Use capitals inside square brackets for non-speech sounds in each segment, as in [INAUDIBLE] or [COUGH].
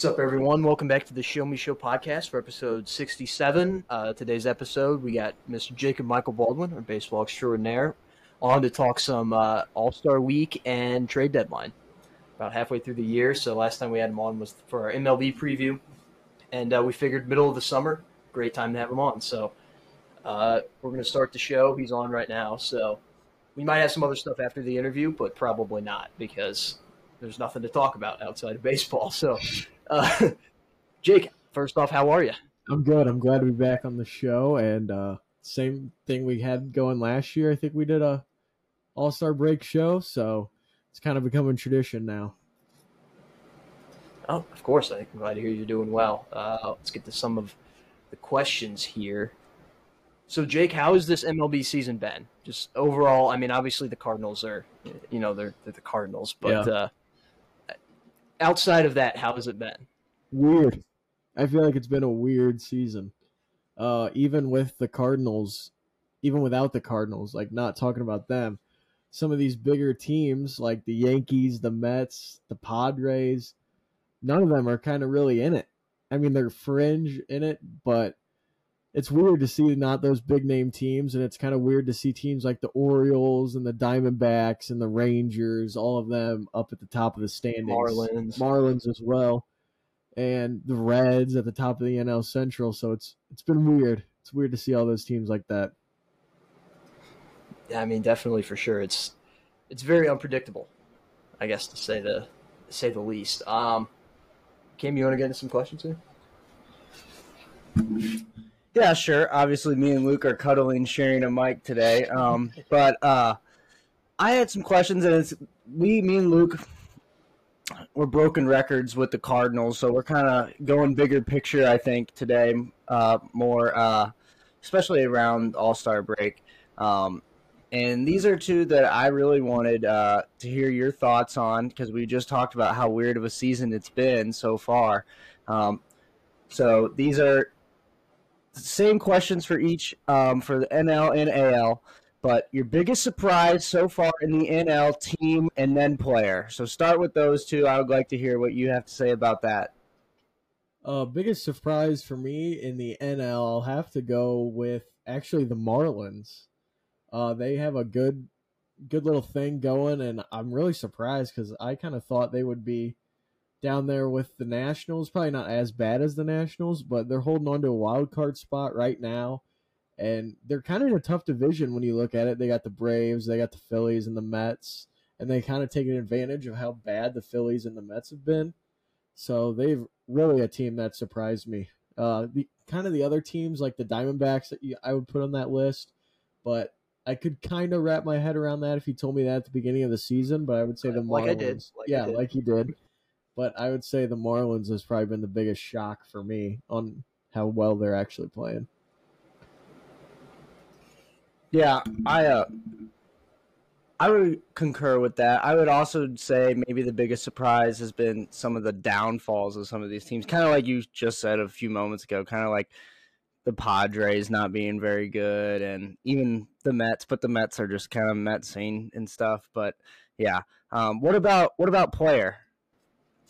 What's up, everyone? Welcome back to the Show Me Show podcast for episode 67. Uh, today's episode, we got Mr. Jacob Michael Baldwin, our baseball extraordinaire, on to talk some uh, All Star Week and trade deadline. About halfway through the year, so last time we had him on was for our MLB preview, and uh, we figured middle of the summer, great time to have him on. So uh, we're going to start the show. He's on right now, so we might have some other stuff after the interview, but probably not because there's nothing to talk about outside of baseball. So uh, [LAUGHS] Jake, first off, how are you? I'm good. I'm glad to be back on the show. And uh, same thing we had going last year. I think we did a All Star break show, so it's kind of becoming tradition now. Oh, of course. I'm glad to hear you're doing well. Uh, let's get to some of the questions here. So, Jake, how has this MLB season been? Just overall, I mean, obviously the Cardinals are, you know, they're, they're the Cardinals, but yeah. uh, outside of that, how has it been? Weird. I feel like it's been a weird season. Uh, even with the Cardinals, even without the Cardinals, like not talking about them, some of these bigger teams like the Yankees, the Mets, the Padres, none of them are kind of really in it. I mean, they're fringe in it, but it's weird to see not those big name teams, and it's kind of weird to see teams like the Orioles and the Diamondbacks and the Rangers, all of them up at the top of the standings. Marlins, Marlins as well, and the Reds at the top of the NL Central. So it's it's been weird. It's weird to see all those teams like that. Yeah, I mean, definitely for sure. It's it's very unpredictable, I guess to say the to say the least. Um, Kim, you want to get into some questions here? Yeah, sure. Obviously, me and Luke are cuddling, sharing a mic today. Um, but uh, I had some questions, and it's we, me and Luke, we're broken records with the Cardinals, so we're kind of going bigger picture. I think today, uh, more, uh, especially around All Star break. Um, and these are two that I really wanted uh, to hear your thoughts on because we just talked about how weird of a season it's been so far. Um, so these are same questions for each um, for the NL and AL. But your biggest surprise so far in the NL team and then player. So start with those two. I would like to hear what you have to say about that. Uh, biggest surprise for me in the NL, I'll have to go with actually the Marlins. Uh, they have a good, good little thing going, and I'm really surprised because I kind of thought they would be down there with the Nationals. Probably not as bad as the Nationals, but they're holding on to a wild card spot right now. And they're kind of in a tough division when you look at it. They got the Braves, they got the Phillies and the Mets, and they kind of taken advantage of how bad the Phillies and the Mets have been. So they've really a team that surprised me. Uh, the kind of the other teams like the Diamondbacks that you, I would put on that list, but I could kind of wrap my head around that if you told me that at the beginning of the season. But I would say the Marlins, like I did, like yeah, did. like you did but I would say the Marlins has probably been the biggest shock for me on how well they're actually playing. Yeah, I uh, I would concur with that. I would also say maybe the biggest surprise has been some of the downfalls of some of these teams. Kind of like you just said a few moments ago, kind of like the Padres not being very good and even the Mets, but the Mets are just kind of Metsing and stuff. But yeah. Um, what about what about player?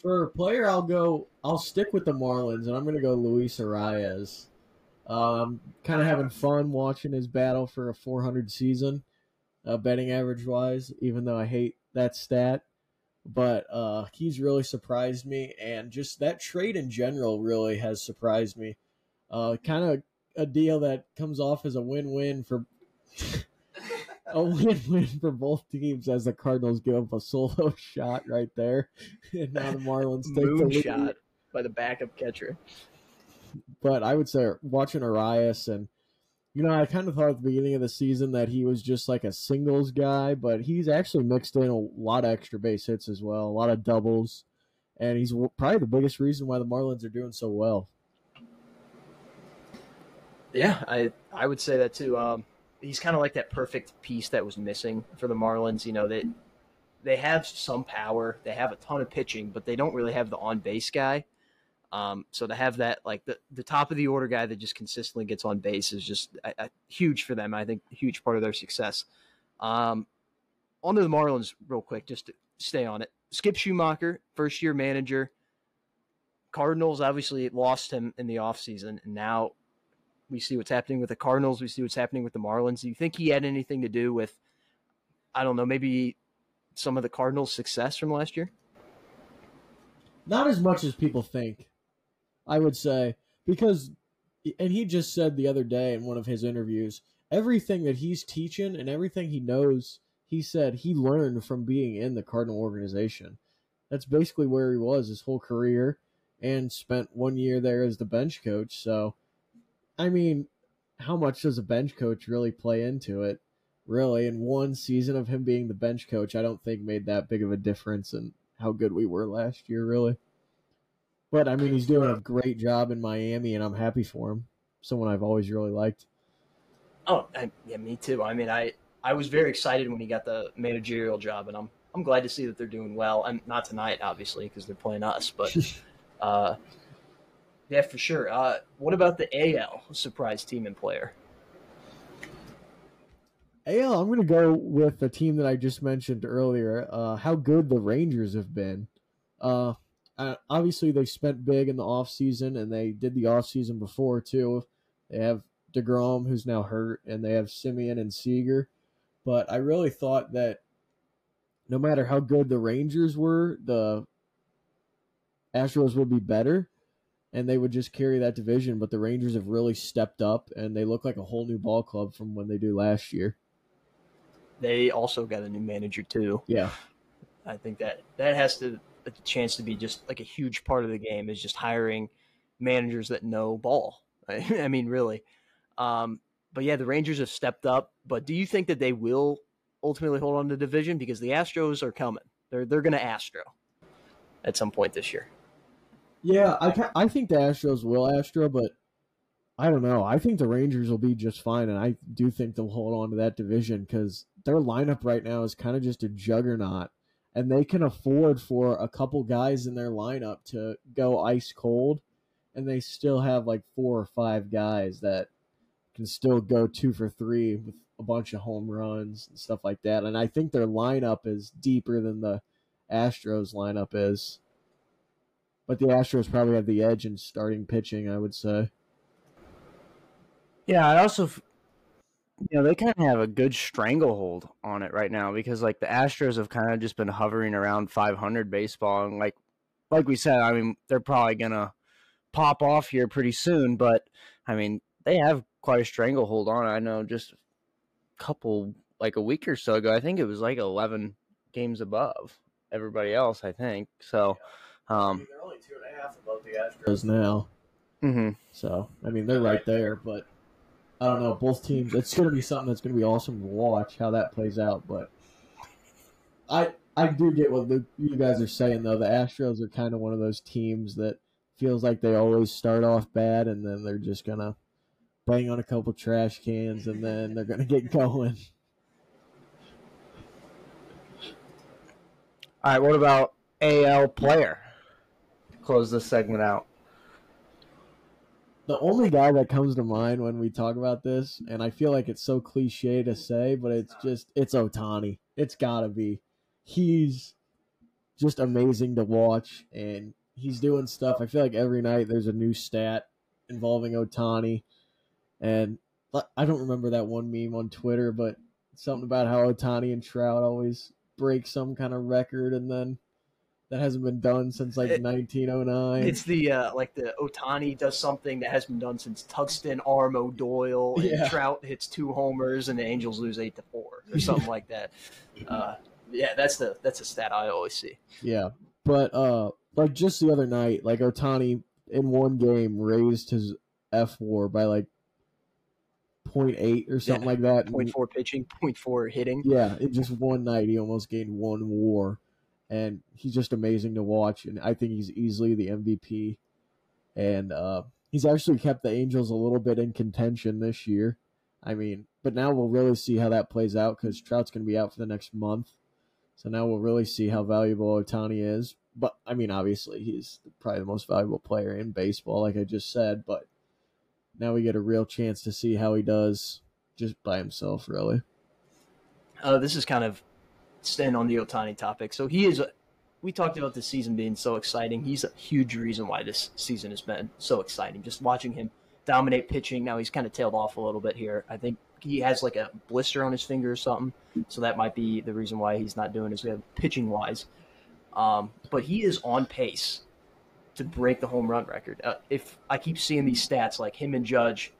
For a player, I'll go. I'll stick with the Marlins, and I'm going to go Luis Arraez. Um, kind of having fun watching his battle for a 400 season, uh, betting average wise. Even though I hate that stat, but uh, he's really surprised me, and just that trade in general really has surprised me. Uh, kind of a deal that comes off as a win-win for [LAUGHS] a [LAUGHS] win-win for both teams as the Cardinals give up a solo [LAUGHS] shot right there, [LAUGHS] and now the Marlins take Moon the lead. shot by the backup catcher. But I would say watching Arraez and you know I kind of thought at the beginning of the season that he was just like a singles guy, but he's actually mixed in a lot of extra base hits as well, a lot of doubles, and he's probably the biggest reason why the Marlins are doing so well. Yeah, I I would say that too. Um, he's kind of like that perfect piece that was missing for the Marlins. You know, they they have some power, they have a ton of pitching, but they don't really have the on base guy. Um, so to have that, like the, the top of the order guy that just consistently gets on base is just a, a huge for them. I think a huge part of their success. Um, on to the Marlins real quick, just to stay on it. Skip Schumacher, first year manager. Cardinals obviously lost him in the offseason, and now we see what's happening with the Cardinals. We see what's happening with the Marlins. Do you think he had anything to do with, I don't know, maybe some of the Cardinals' success from last year? Not as much as people think, I would say, because, and he just said the other day in one of his interviews, everything that he's teaching and everything he knows, he said he learned from being in the Cardinal organization. That's basically where he was his whole career and spent one year there as the bench coach. So, I mean, how much does a bench coach really play into it? Really, in one season of him being the bench coach, I don't think made that big of a difference in how good we were last year, really. But I mean, he's doing a great job in Miami, and I'm happy for him. Someone I've always really liked. Oh, I, yeah, me too. I mean, I I was very excited when he got the managerial job, and I'm I'm glad to see that they're doing well. And not tonight, obviously, because they're playing us, but [LAUGHS] uh, yeah, for sure. Uh, what about the AL surprise team and player? AL, I'm going to go with the team that I just mentioned earlier. Uh, how good the Rangers have been. Uh, obviously, they spent big in the offseason, and they did the offseason before, too. They have DeGrom, who's now hurt, and they have Semien and Seager. But I really thought that no matter how good the Rangers were, the Astros would be better and they would just carry that division. But the Rangers have really stepped up and they look like a whole new ball club from when they do last year. They also got a new manager too. Yeah. I think that that has to a chance to be just like a huge part of the game is just hiring managers that know ball. [LAUGHS] I mean, really. Um, but yeah, the Rangers have stepped up. But do you think that they will ultimately hold on to the division because the Astros are coming? They're they're going to Astro at some point this year. Yeah, I I think the Astros will Astro, but I don't know. I think the Rangers will be just fine, and I do think they'll hold on to that division because their lineup right now is kind of just a juggernaut, and they can afford for a couple guys in their lineup to go ice cold, and they still have like four or five guys that can still go two for three with a bunch of home runs and stuff like that. And I think their lineup is deeper than the Astros lineup is. But the Astros probably have the edge in starting pitching, I would say. Yeah, I also, you know, they kind of have a good stranglehold on it right now because like the Astros have kind of just been hovering around 500 baseball, and like, like we said, I mean, they're probably gonna pop off here pretty soon, but I mean, they have quite a stranglehold on it. I know just a couple, like a week or so ago, I think it was like 11 games above everybody else. I think so. Um, they're only two and a half above the Astros now. Mm-hmm. So I mean, they're right there, but I don't know. Both teams. It's going to be something that's going to be awesome to watch how that plays out. But I I do get what Luke, you guys are saying though. The Astros are kind of one of those teams that feels like they always start off bad and then they're just gonna bang on a couple trash cans and then they're gonna get [LAUGHS] going. All right, what about AL player? Close this segment out. The only guy that comes to mind when we talk about this, and I feel like it's so cliche to say, but it's just it's Ohtani. It's gotta be. He's just amazing to watch, and he's doing stuff. I feel like every night there's a new stat involving Ohtani, and I don't remember that one meme on Twitter, but something about how Ohtani and Trout always break some kind of record, and then that hasn't been done since like it, 1909. It's the uh, like the Ohtani does something that hasn't been done since Tuxton, Armo, Doyle, and yeah. Trout hits two homers, and the Angels lose eight to four or something like that. Uh, yeah, that's the that's a stat I always see. Yeah, but uh, like just the other night, like Ohtani in one game raised his fWAR by like 0.8 or something yeah, like that. 0.4 pitching, 0.4 hitting. Yeah, in just one night, he almost gained one WAR and he's just amazing to watch. And I think he's easily the MVP. And uh, he's actually kept the Angels a little bit in contention this year. I mean, but now we'll really see how that plays out because Trout's going to be out for the next month. So now we'll really see how valuable Ohtani is. But I mean, obviously, he's probably the most valuable player in baseball, like I just said. But now we get a real chance to see how he does just by himself, really. Uh, this is kind of staying on the Ohtani topic. So he is we talked about the season being so exciting. He's a huge reason why this season has been so exciting. Just watching him dominate pitching. Now he's kind of tailed off a little bit here. I think he has like a blister on his finger or something, so that might be the reason why he's not doing as good pitching wise. Um, but he is on pace to break the home run record. Uh, if I keep seeing these stats, like him and Judge,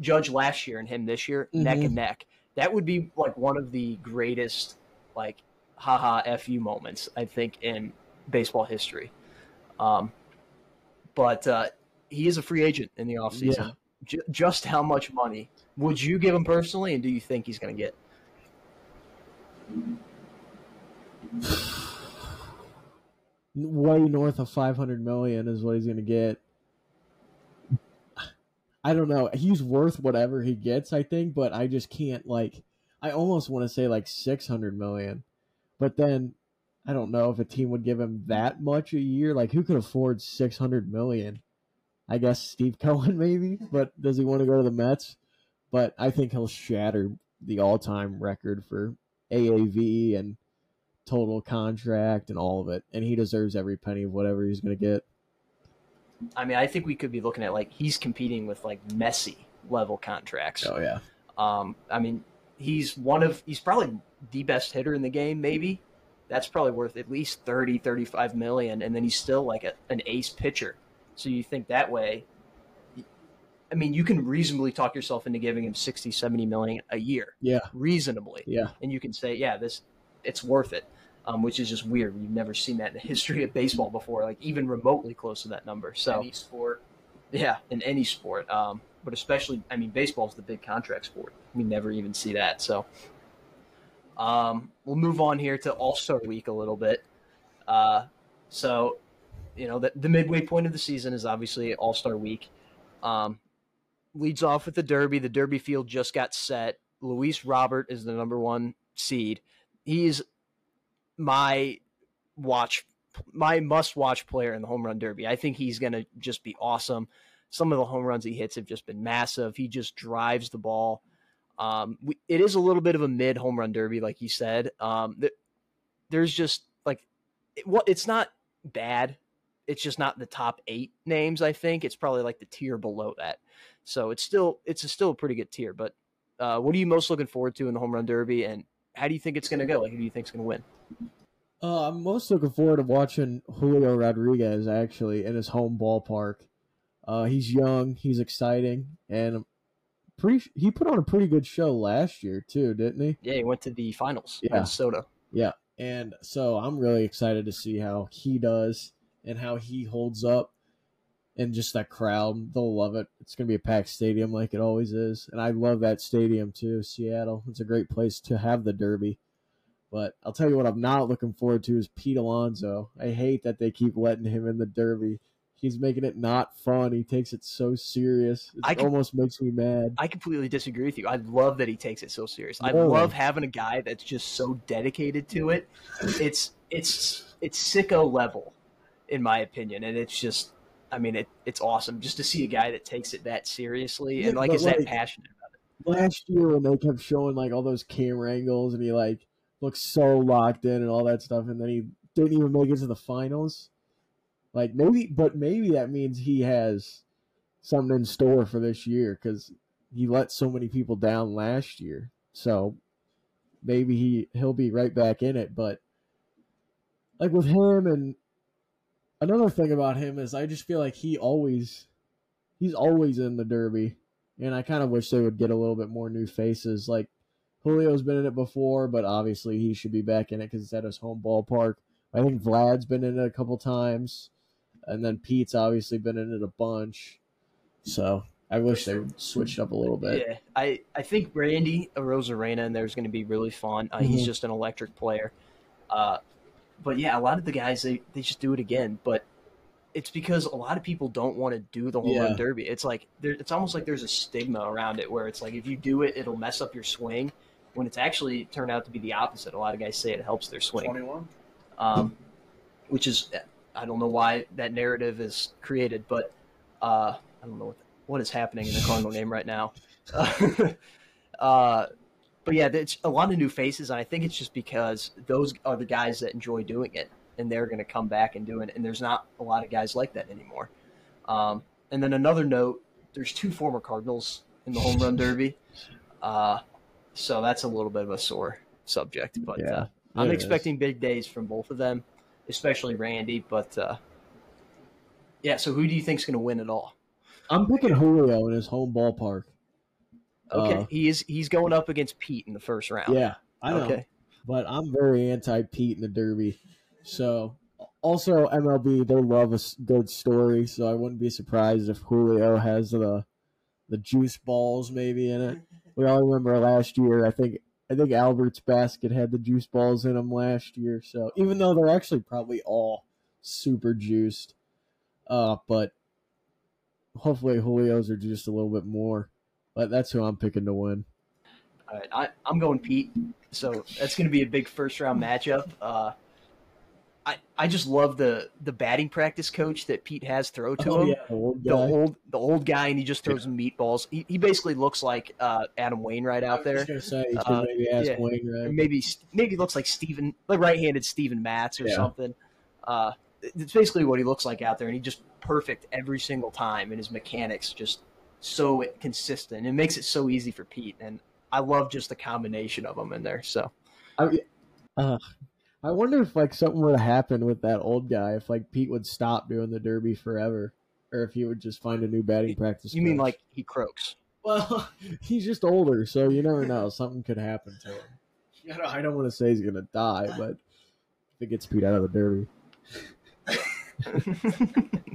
Judge last year and him this year, mm-hmm. neck and neck, that would be like one of the greatest, like, haha fu moments I think in baseball history. Um, but uh, he is a free agent in the offseason. Yeah. J- just how much money would you give him personally, and do you think he's going to get? way north of 500 million is what he's going to get. I don't know. He's worth whatever he gets, I think, but I just can't like I almost want to say like 600 million. But then I don't know if a team would give him that much a year. Like who could afford 600 million? I guess Steve [LAUGHS] Cohen maybe, but does he want to go to the Mets? But I think he'll shatter the all-time record for AAV and total contract and all of it, and he deserves every penny of whatever he's going to get. I mean, I think we could be looking at like he's competing with like Messi level contracts. Oh yeah. Um, I mean, he's one of he's probably the best hitter in the game. Maybe that's probably worth at least 30, 35 million, and then he's still like a, an ace pitcher. So you think that way. I mean, you can reasonably talk yourself into giving him 60, 70 million a year. Yeah. Reasonably. Yeah. And you can say, yeah, this it's worth it um, which is just weird. You've never seen that in the [LAUGHS] history of baseball before, like even remotely close to that number. So any sport, yeah, in any sport, um, but especially, I mean, baseball is the big contract sport. We never even see that. So um, we'll move on here to All Star Week a little bit. Uh, so you know, the, the midway point of the season is obviously All Star Week. Um, leads off with the Derby. The Derby field just got set. Luis Robert is the number one seed. He's my watch my must watch player in the home run derby. I think he's going to just be awesome. Some of the home runs he hits have just been massive. He just drives the ball. Um, we, it is a little bit of a mid home run derby, like you said. Um, th- there's just like, it, what it's not bad. It's just not the top eight names. I think it's probably like the tier below that. So it's still it's a still a pretty good tier. But uh, what are you most looking forward to in the home run derby, and how do you think it's going to go? Like, who do you think is going to win? Uh, I'm most looking forward to watching Julio Rodriguez actually in his home ballpark. Uh, he's young, he's exciting, and pretty. He put on a pretty good show last year too, didn't he? Yeah, he went to the finals. Yeah, Minnesota. Yeah, and so I'm really excited to see how he does and how he holds up, and just that crowd. They'll love it. It's gonna be a packed stadium like it always is, and I love that stadium too. Seattle. It's a great place to have the Derby. But I'll tell you what I'm not looking forward to is Pete Alonso. I hate that they keep letting him in the Derby. He's making it not fun. He takes it so serious. It can, almost makes me mad. I completely disagree with you. I love that he takes it so serious. I love having a guy that's just so dedicated to it. It's it's it's sicko level, in my opinion, and it's just I mean it it's awesome just to see a guy that takes it that seriously and like is like, that passionate about it. Last year when they kept showing like all those camera angles and he like looks so locked in and all that stuff, and then he didn't even make it to the finals. Like maybe, but maybe that means he has something in store for this year because he let so many people down last year. So maybe he he'll be right back in it. But like with him and another thing about him is I just feel like he always he's always in the derby. And I kind of wish they would get a little bit more new faces. Like Julio's been in it before, but obviously he should be back in it because it's at his home ballpark. I think Vlad's been in it a couple times, and then Pete's obviously been in it a bunch. So I wish they would switch up a little bit. Yeah, I, I think Randy Arozarena and there's going to be really fun. Uh, mm-hmm. He's just an electric player. Uh, but yeah, a lot of the guys they, they just do it again. But it's because a lot of people don't want to do the home yeah. run derby. It's like there, it's almost like there's a stigma around it where it's like if you do it, it'll mess up your swing when it's actually turned out to be the opposite. A lot of guys say it helps their swing. 21. Um, which is, I don't know why that narrative is created, but uh, I don't know what, what is happening in the Cardinal name right now. [LAUGHS] uh, but yeah, it's a lot of new faces, and I think it's just because those are the guys that enjoy doing it. and they're going to come back and do it. And there's not a lot of guys like that anymore. Um, and then another note: there's two former Cardinals in the home run derby, uh, so that's a little bit of a sore subject. But Yeah, uh, I'm expecting big days from both of them, especially Randy. But uh, yeah, so who do you think's going to win it all? I'm picking Julio in his home ballpark. Okay, Uh, he is he's going up against Pete in the first round. Yeah, I know. Okay. But I'm very anti Pete in the Derby. So, also MLB, they love a good story. So I wouldn't be surprised if Julio has the the juice balls maybe in it. We all remember last year. I think I think Albert's basket had the juice balls in them last year. So even though they're actually probably all super juiced, uh, but hopefully Julio's are just a little bit more. But that's who I'm picking to win. All right, I, I'm going Pete. So that's going to be a big first round matchup. Uh, I I just love the the batting practice coach that Pete has throw to Oh, him. yeah, the old The guy. old the old guy, and he just throws him meatballs. He, he basically looks like uh, Adam Wainwright out there. say, Uh, maybe yeah. Wainwright. maybe maybe looks like Steven, like right-handed Steven Matz or Yeah. something. Uh, it's basically what he looks like out there, and he just perfect every single time, and his mechanics just so consistent. It makes it so easy for Pete, and I love just the combination of them in there. So I, uh, I wonder if like something were to happen with that old guy if like Pete would stop doing the Derby forever, or if he would just find a new batting practice. you mean like he croaks? Well, [LAUGHS] he's just older, so you never know. Something could happen to him. I don't, I don't want to say he's gonna die, but if it gets Pete out of the Derby, [LAUGHS]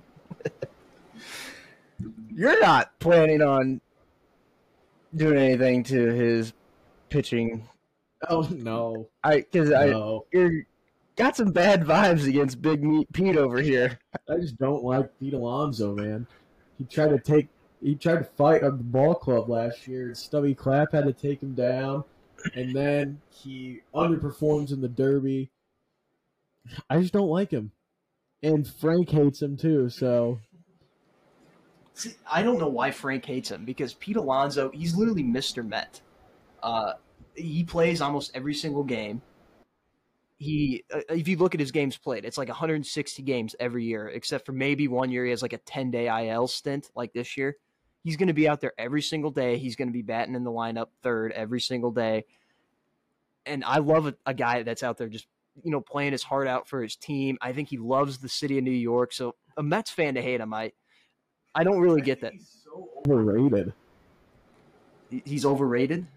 You're not planning on doing anything to his pitching. Oh [LAUGHS] no, I because I you're got some bad vibes against Big Meat Pete over here. I just don't like Pete Alonso, man. He tried to take, he tried to fight at the ball club last year, and Stubby Clapp had to take him down, and then he underperforms in the Derby. I just don't like him, and Frank hates him too. So See, I don't know why Frank hates him because Pete Alonso, he's literally Mr. Met. Uh, he plays almost every single game. He, uh, if you look at his games played, it's like 160 games every year, except for maybe one year he has like a 10 day IL stint, like this year. He's going to be out there every single day. He's going to be batting in the lineup third every single day. And I love a, a guy that's out there just, you know, playing his heart out for his team. I think he loves the city of New York. So a Mets fan to hate him, I, I don't really get that. He's so overrated. He's overrated.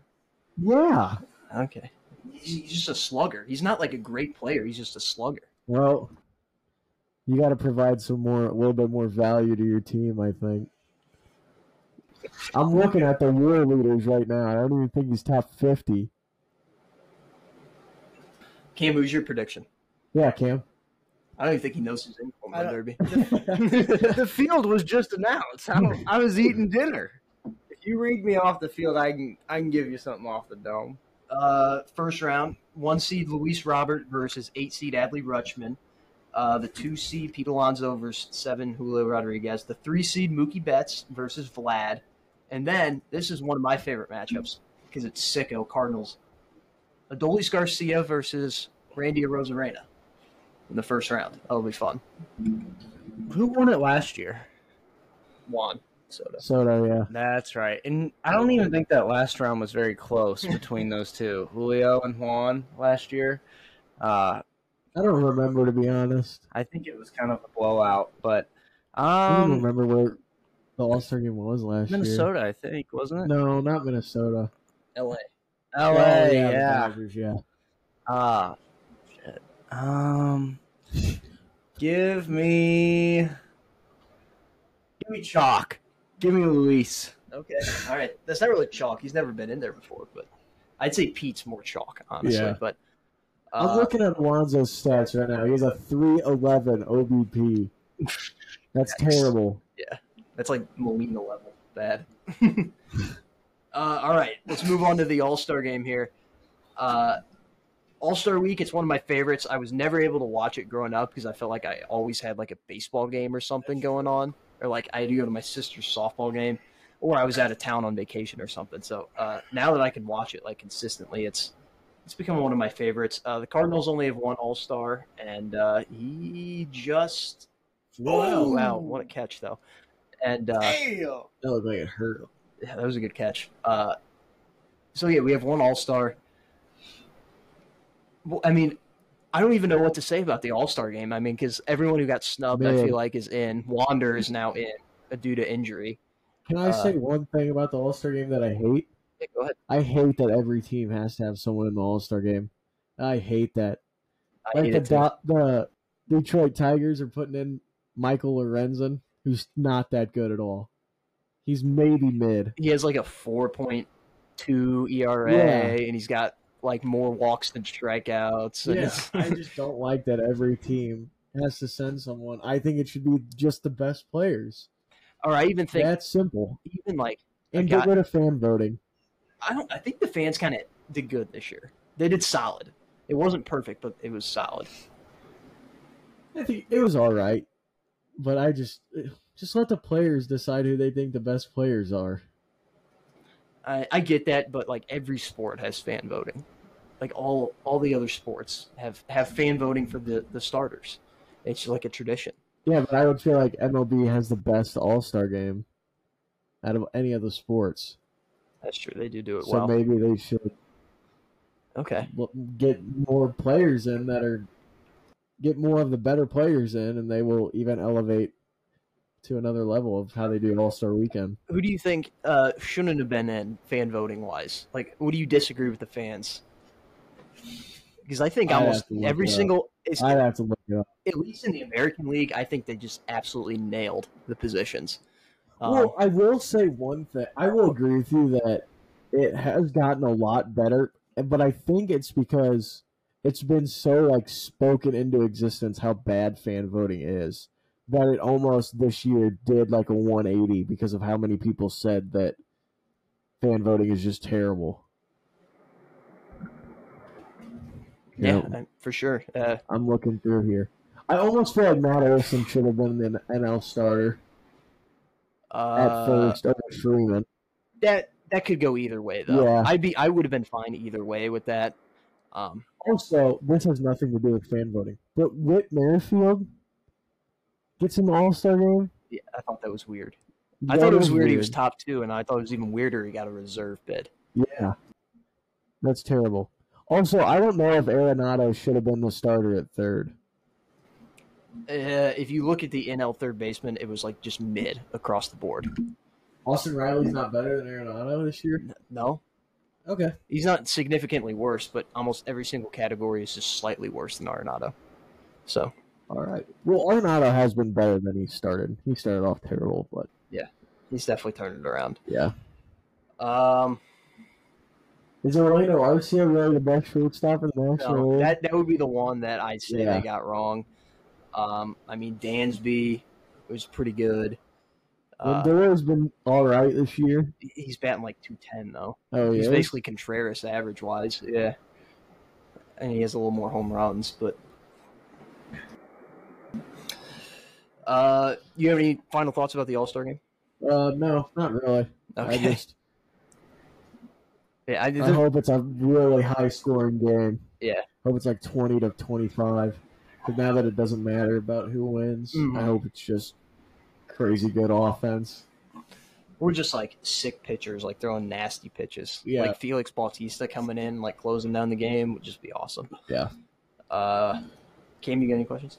Yeah. Okay. He's he's just a slugger. He's not like a great player. He's just a slugger. Well, you got to provide some more, a little bit more value to your team. I think. I'm looking at the war leaders right now. I don't even think he's top fifty. Cam, who's your prediction? Yeah, Cam. I don't even think he knows who's in home I run derby. [LAUGHS] the field was just announced. I, I was eating dinner. If you read me off the field, I can I can give you something off the dome. Uh, first round, one seed Luis Robert versus eight seed Adley Rutschman. Uh, the two seed Pete Alonso versus seven Julio Rodriguez. The three seed Mookie Betts versus Vlad. And then this is one of my favorite matchups because it's sicko Cardinals. Adolis Garcia versus Randy Arozarena in the first round. That'll be fun. Who won it last year? Juan Soda. Soto, yeah. That's right. And I don't even think that last round was very close [LAUGHS] between those two, Julio and Juan last year. Uh, I don't remember to be honest. I think it was kind of a blowout, but I don't um, remember where the All Star game was last year. Minnesota, I think, wasn't it? No, not Minnesota. LA. LA, Oh, the yeah. Dodgers, yeah. Ah, shit. Um, give me, give me chalk. Give me Luis. Okay. All right. That's not really chalk. He's never been in there before, but I'd say Pete's more chalk, honestly. Yeah. But I'm uh, looking at Alonso's stats right now. He has a 311 OBP. That's Yikes. terrible. Yeah. That's like Molina level bad. [LAUGHS] uh, all right. Let's move on to the All Star game here. Uh, All Star Week. It's one of my favorites. I was never able to watch it growing up because I felt like I always had like a baseball game or something going on, or like I had to go to my sister's softball game, or I was out of town on vacation or something. So uh, now that I can watch it like consistently, it's it's become one of my favorites. Uh, the Cardinals only have one All Star, and uh, he just oh wow, what a catch though! And uh, That looked like it hurt. yeah, that was a good catch. Uh, so yeah, we have one All Star. Well, I mean, I don't even know what to say about the All Star game. I mean, because everyone who got snubbed, I feel like, is in. Wander is now in uh, due to injury. Can I Uh, say one thing about the All Star game that I hate? Yeah, go ahead. I hate that every team has to have someone in the All Star game. I hate that. I Like hate the. The Detroit Tigers are putting in Michael Lorenzen, who's not that good at all. He's maybe mid. He has like a four point two ERA, Yeah. and he's got like more walks than strikeouts. and Yeah, [LAUGHS] I just don't like that every team has to send someone. I think it should be just the best players. or I even think That's simple. even like And got- get rid of fan voting. I don't. I think the fans kind of did good this year. They did solid. It wasn't perfect, but it was solid. I think it was all right, but I just just let the players decide who they think the best players are. I, I get that, but like every sport has fan voting. Like all all the other sports have have fan voting for the the starters. It's like a tradition. Yeah, but I would feel like MLB has the best All Star game out of any of the sports. That's true. They do do it So well. So maybe they should Okay. get more players in that are get more of the better players in, and they will even elevate to another level of how they do All Star Weekend. Who do you think uh, shouldn't have been in fan voting wise? Like, what do you disagree with the fans? Because I think I'd almost have to look every single, I'd have to look it up. at least in the American League, I think they just absolutely nailed the positions. Um, Well, I will say one thing. I will agree with you that it has gotten a lot better, but I think it's because it's been so like spoken into existence how bad fan voting is that it almost this year did like a 180 because of how many people said that fan voting is just terrible. You yeah, know, for sure. Uh, I'm looking through here. I almost feel like Matt Olson should have been an NL starter at uh, first over Freeman. that that could go either way though. Yeah. I'd be I would have been fine either way with that. Um, Also, this has nothing to do with fan voting, but Whit Merrifield gets in the All Star game. yeah, I thought that was weird. I thought it was is weird he was top two, and I thought it was even weirder he got a reserve bid. Yeah, that's terrible. Also, I don't know if Arenado should have been the starter at third. Uh, if you look at the NL third baseman, it was like just mid across the board. Austin Riley's not better than Arenado this year. No, Okay, he's not significantly worse, but almost every single category is just slightly worse than Arenado. So all right. Well, Arenado has been better than he started. He started off terrible, but yeah, he's definitely turned it around. yeah. Um, Is Orlando Arcia really the best shortstop in the National no, that that would be the one that I'd say Yeah. they got wrong. Um, I mean Dansby was pretty good. Uh, Lindor's been all right this year. he's batting like two ten though. Oh He's yeah, basically Contreras average wise. Yeah. And he has a little more home runs, but uh you have any final thoughts about the All Star game? Uh, no, not really. I Okay. just yeah, I, I hope it's a really high scoring game. Yeah. Hope it's like twenty to twenty five. But now that it doesn't matter about who wins, Mhm. I hope it's just crazy good offense. we're just like sick pitchers, like throwing nasty pitches. Yeah. Like Felix Bautista coming in, like closing down the game would just be awesome. Yeah. Uh Cam, you got any questions?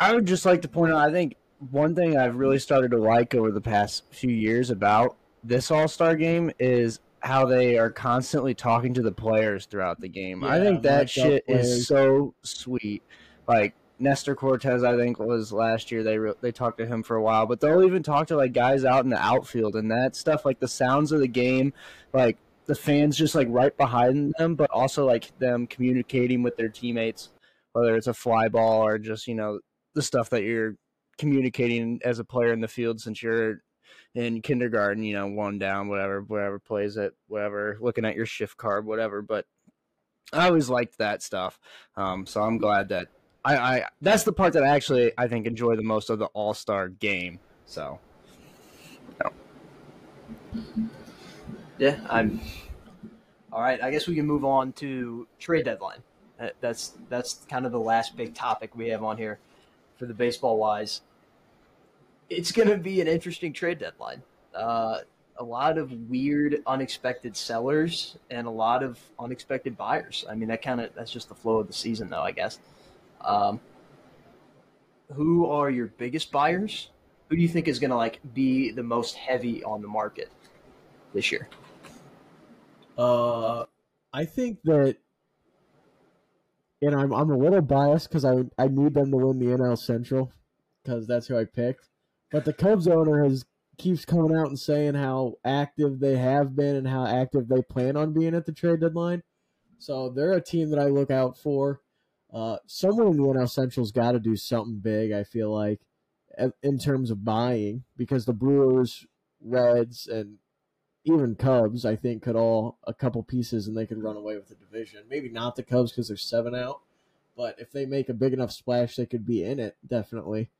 I would just like to point out, I think one thing I've really started to like over the past few years about this All Star game is how they are constantly talking to the players throughout the game. I think that shit players. is so sweet. Like Nestor Cortes, I think was last year. They re- they talked to him for a while, but they'll even talk to like guys out in the outfield and that stuff. Like the sounds of the game, like the fans just like right behind them, but also like them communicating with their teammates, whether it's a fly ball or just you know the stuff that you're communicating as a player in the field since you're in kindergarten, you know, one down, whatever, whatever plays it, whatever, looking at your shift card, whatever. But I always liked that stuff. Um, so I'm glad that I, I that's the part that I actually I think enjoy the most of the All Star game. So Yeah, I'm All right, I guess we can move on to trade deadline. That's that's kind of the last big topic we have on here for the baseball wise. It's going to be an interesting trade deadline. Uh, a lot of weird, unexpected sellers and a lot of unexpected buyers. I mean, that kind of that's just the flow of the season, though. I guess. Um, who are your biggest buyers? Who do you think is going to like be the most heavy on the market this year? Uh, I think that, and I'm I'm a little biased because I I need them to win the NL Central because that's who I picked. But the Cubs owner has keeps coming out and saying how active they have been and how active they plan on being at the trade deadline. So they're a team that I look out for. Uh, someone in the NL Central's got to do something big. I feel like in terms of buying because the Brewers, Reds, and even Cubs, I think, could all a couple pieces and they could run away with the division. Maybe not the Cubs because they're seven out, but if they make a big enough splash, they could be in it definitely.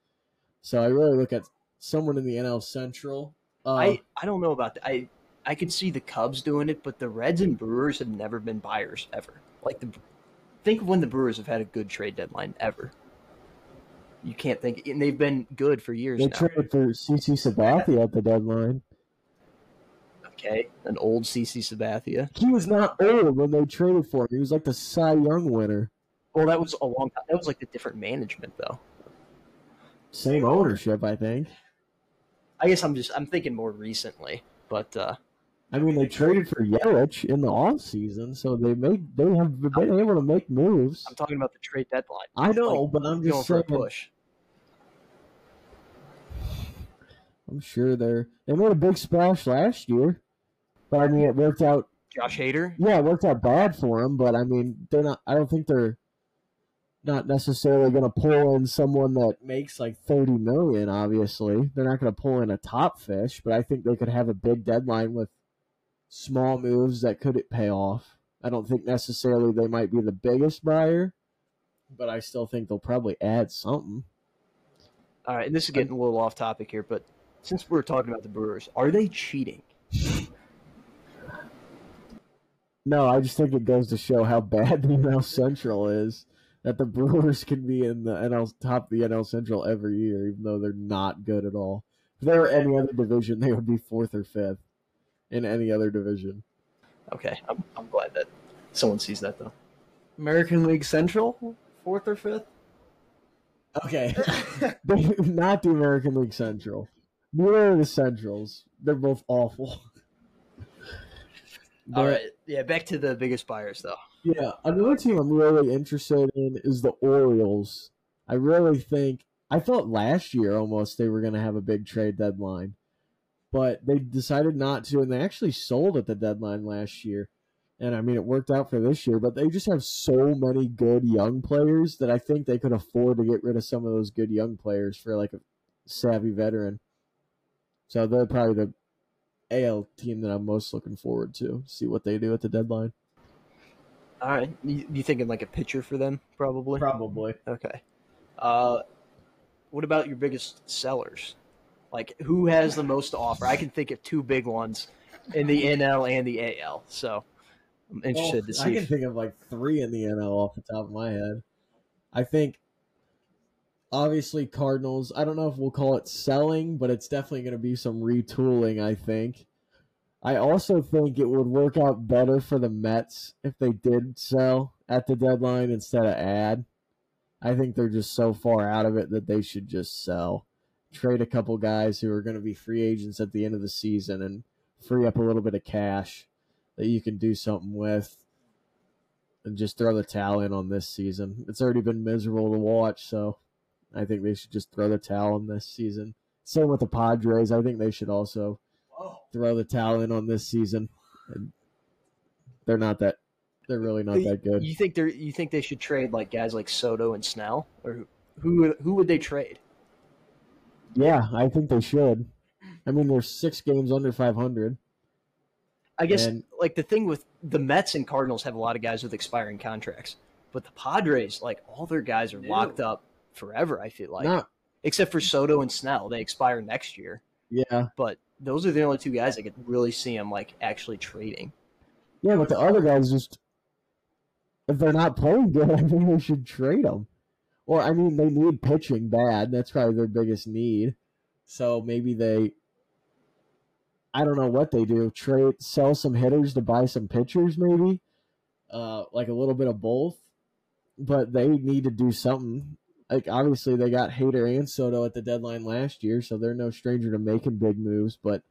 So I really look at someone in the NL Central. Uh, I, I don't know about that. I I could see the Cubs doing it, but the Reds and Brewers have never been buyers ever. Like the think of when the Brewers have had a good trade deadline ever. You can't think, and they've been good for years they now. traded for CC Sabathia at the deadline. okay, an old CC Sabathia. He was not old when they traded for him. He was like the Cy Young winner. Well, that was a long time. That was like the different management, though. Same ownership, I think. I guess I'm just I'm thinking more recently, but uh, I mean, they traded for Yelich in the off season, so they made they have been able to make moves. I'm talking about the trade deadline. I know, like, but I'm going just for a push. I'm sure they're they made a big splash last year, but I mean, it worked out. Josh Hader. Yeah, it worked out bad for them, but I mean, they're not. I don't think they're not necessarily going to pull in someone that makes like 30 million. Obviously, they're not going to pull in a top fish, but I think they could have a big deadline with small moves that could pay off. I don't think necessarily they might be the biggest buyer, but I still think they'll probably add something. All right, and this is getting a little off topic here, but since we're talking about the Brewers, are they cheating? No, I just think it goes to show how bad the NL Central is. That the [LAUGHS] Brewers can be in the NL top of the NL Central every year, even though they're not good at all. If they were any other division, they would be fourth or fifth in any other division. Okay, I'm, I'm glad that someone sees that though. American League Central, fourth or fifth. Okay, [LAUGHS] they not the American League Central. Neither are the Centrals. They're both awful. All But- right, yeah, back to the biggest buyers though. Yeah, another team I'm really interested in is the Orioles. I really think I thought last year almost they were going to have a big trade deadline, but they decided not to, and they actually sold at the deadline last year. And I mean, it worked out for this year, but they just have so many good young players that I think they could afford to get rid of some of those good young players for like a savvy veteran. So they're probably the AL team that I'm most looking forward to. See what they do at the deadline. All right, you, you thinking like a pitcher for them probably? Probably. Okay. Uh, what about your biggest sellers? Like who has the most to offer? I can think of two big ones in the NL and the AL. So I'm interested to see. I can if- think of like three in the NL off the top of my head. I think obviously Cardinals. I don't know if we'll call it selling, but it's definitely going to be some retooling. I think. I also think it would work out better for the Mets if they did sell at the deadline instead of add. I think they're just so far out of it that they should just sell. Trade a couple guys who are going to be free agents at the end of the season and free up a little bit of cash that you can do something with and just throw the towel in on this season. It's already been miserable to watch, so I think they should just throw the towel in this season. Same with the Padres. I think they should also throw the towel in on this season. And they're not that. They're really not that good. You think they're you think they should trade like guys like Soto and Snell, or who who, who would they trade? Yeah, I think they should. I mean, they're six games under 500. I guess And- like the thing with the Mets and Cardinals have a lot of guys with expiring contracts, but the Padres like all their guys are locked up forever. I feel like, except for Soto and Snell, they expire next year. yeah. But those are the only two guys I could really see them like actually trading. Yeah, but the other guys just if they're not playing good, [LAUGHS] I think they should trade them. Or I mean, they need pitching bad. That's probably their biggest need. So maybe they, I don't know what they do. Trade, sell some hitters to buy some pitchers, maybe, uh, like a little bit of both. But they need to do something. Like obviously, they got Hader and Soto at the deadline last year, so they're no stranger to making big moves. But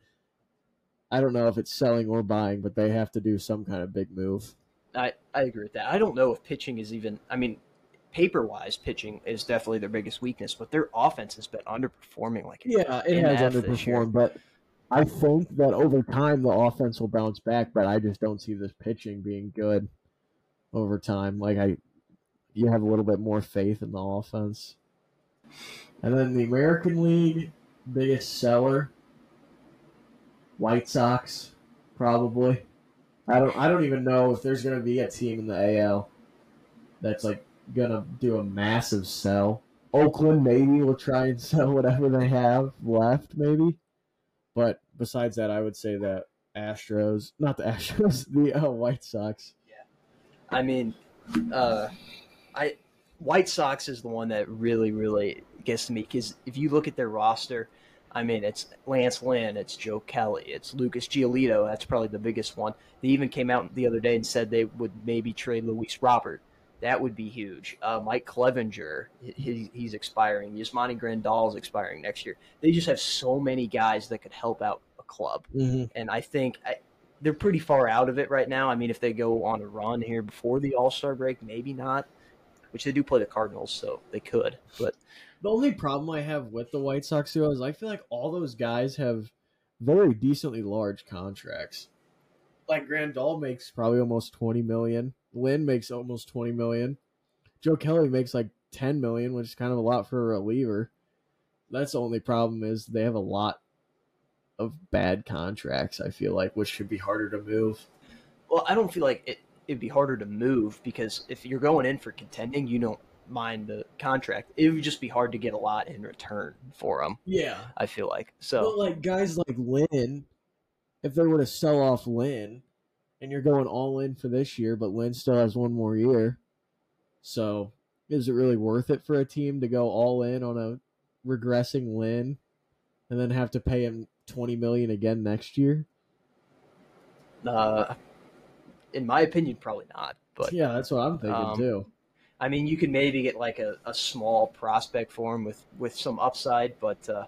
I don't know if it's selling or buying, but they have to do some kind of big move. I, I agree with that. I don't know if pitching is even. I mean, paper wise, pitching is definitely their biggest weakness, but their offense has been underperforming. Like yeah, it has underperformed, but I think that over time the offense will bounce back. But I just don't see this pitching being good over time. Like I, you have a little bit more faith in the offense. And then the American League biggest seller, White Sox, probably. I don't. I don't even know if there's to be a team in the AL that's like gonna do a massive sell. Oakland maybe will try and [LAUGHS] sell whatever they have left, maybe. But besides that, I would say that Astros, not the [LAUGHS] Astros, the uh, White Sox. Yeah, I mean, uh, I White Sox is the one that really, really gets to me because if you look at their roster, I mean, it's Lance Lynn, it's Joe Kelly, it's Lucas Giolito. That's probably the biggest one. They even came out the other day and said they would maybe trade Luis Robert that would be huge. Uh, Mike Clevinger, he, he's expiring. Yasmani Grandal is expiring next year. They just have so many guys that could help out a club, mm-hmm. and I think I, they're pretty far out of it right now. I mean, if they go on a run here before the All Star break, maybe not. Which they do play the Cardinals, so they could. But the only problem I have with the White Sox though is I feel like all those guys have very decently large contracts. Like Grandal makes probably almost twenty million. Lynn makes almost twenty million. Joe Kelly makes like ten million, which is kind of a lot for a reliever. That's the only problem is they have a lot of bad contracts. I feel like, which should be harder to move. Well, I don't feel like it. It'd be harder to move because if you're going in for contending, you don't mind the contract. It would just be hard to get a lot in return for them. Yeah, I feel like so. But like guys like Lynn, if they were to sell off Lynn, and you're going all in for this year, but Lynn still has one more year. So is it really worth it for a team to go all in on a regressing Lynn and then have to pay him twenty million again next year? Uh, in my opinion, probably not. But yeah, that's what I'm thinking um, too. I mean, you could maybe get like a, a small prospect for him with with some upside, but uh,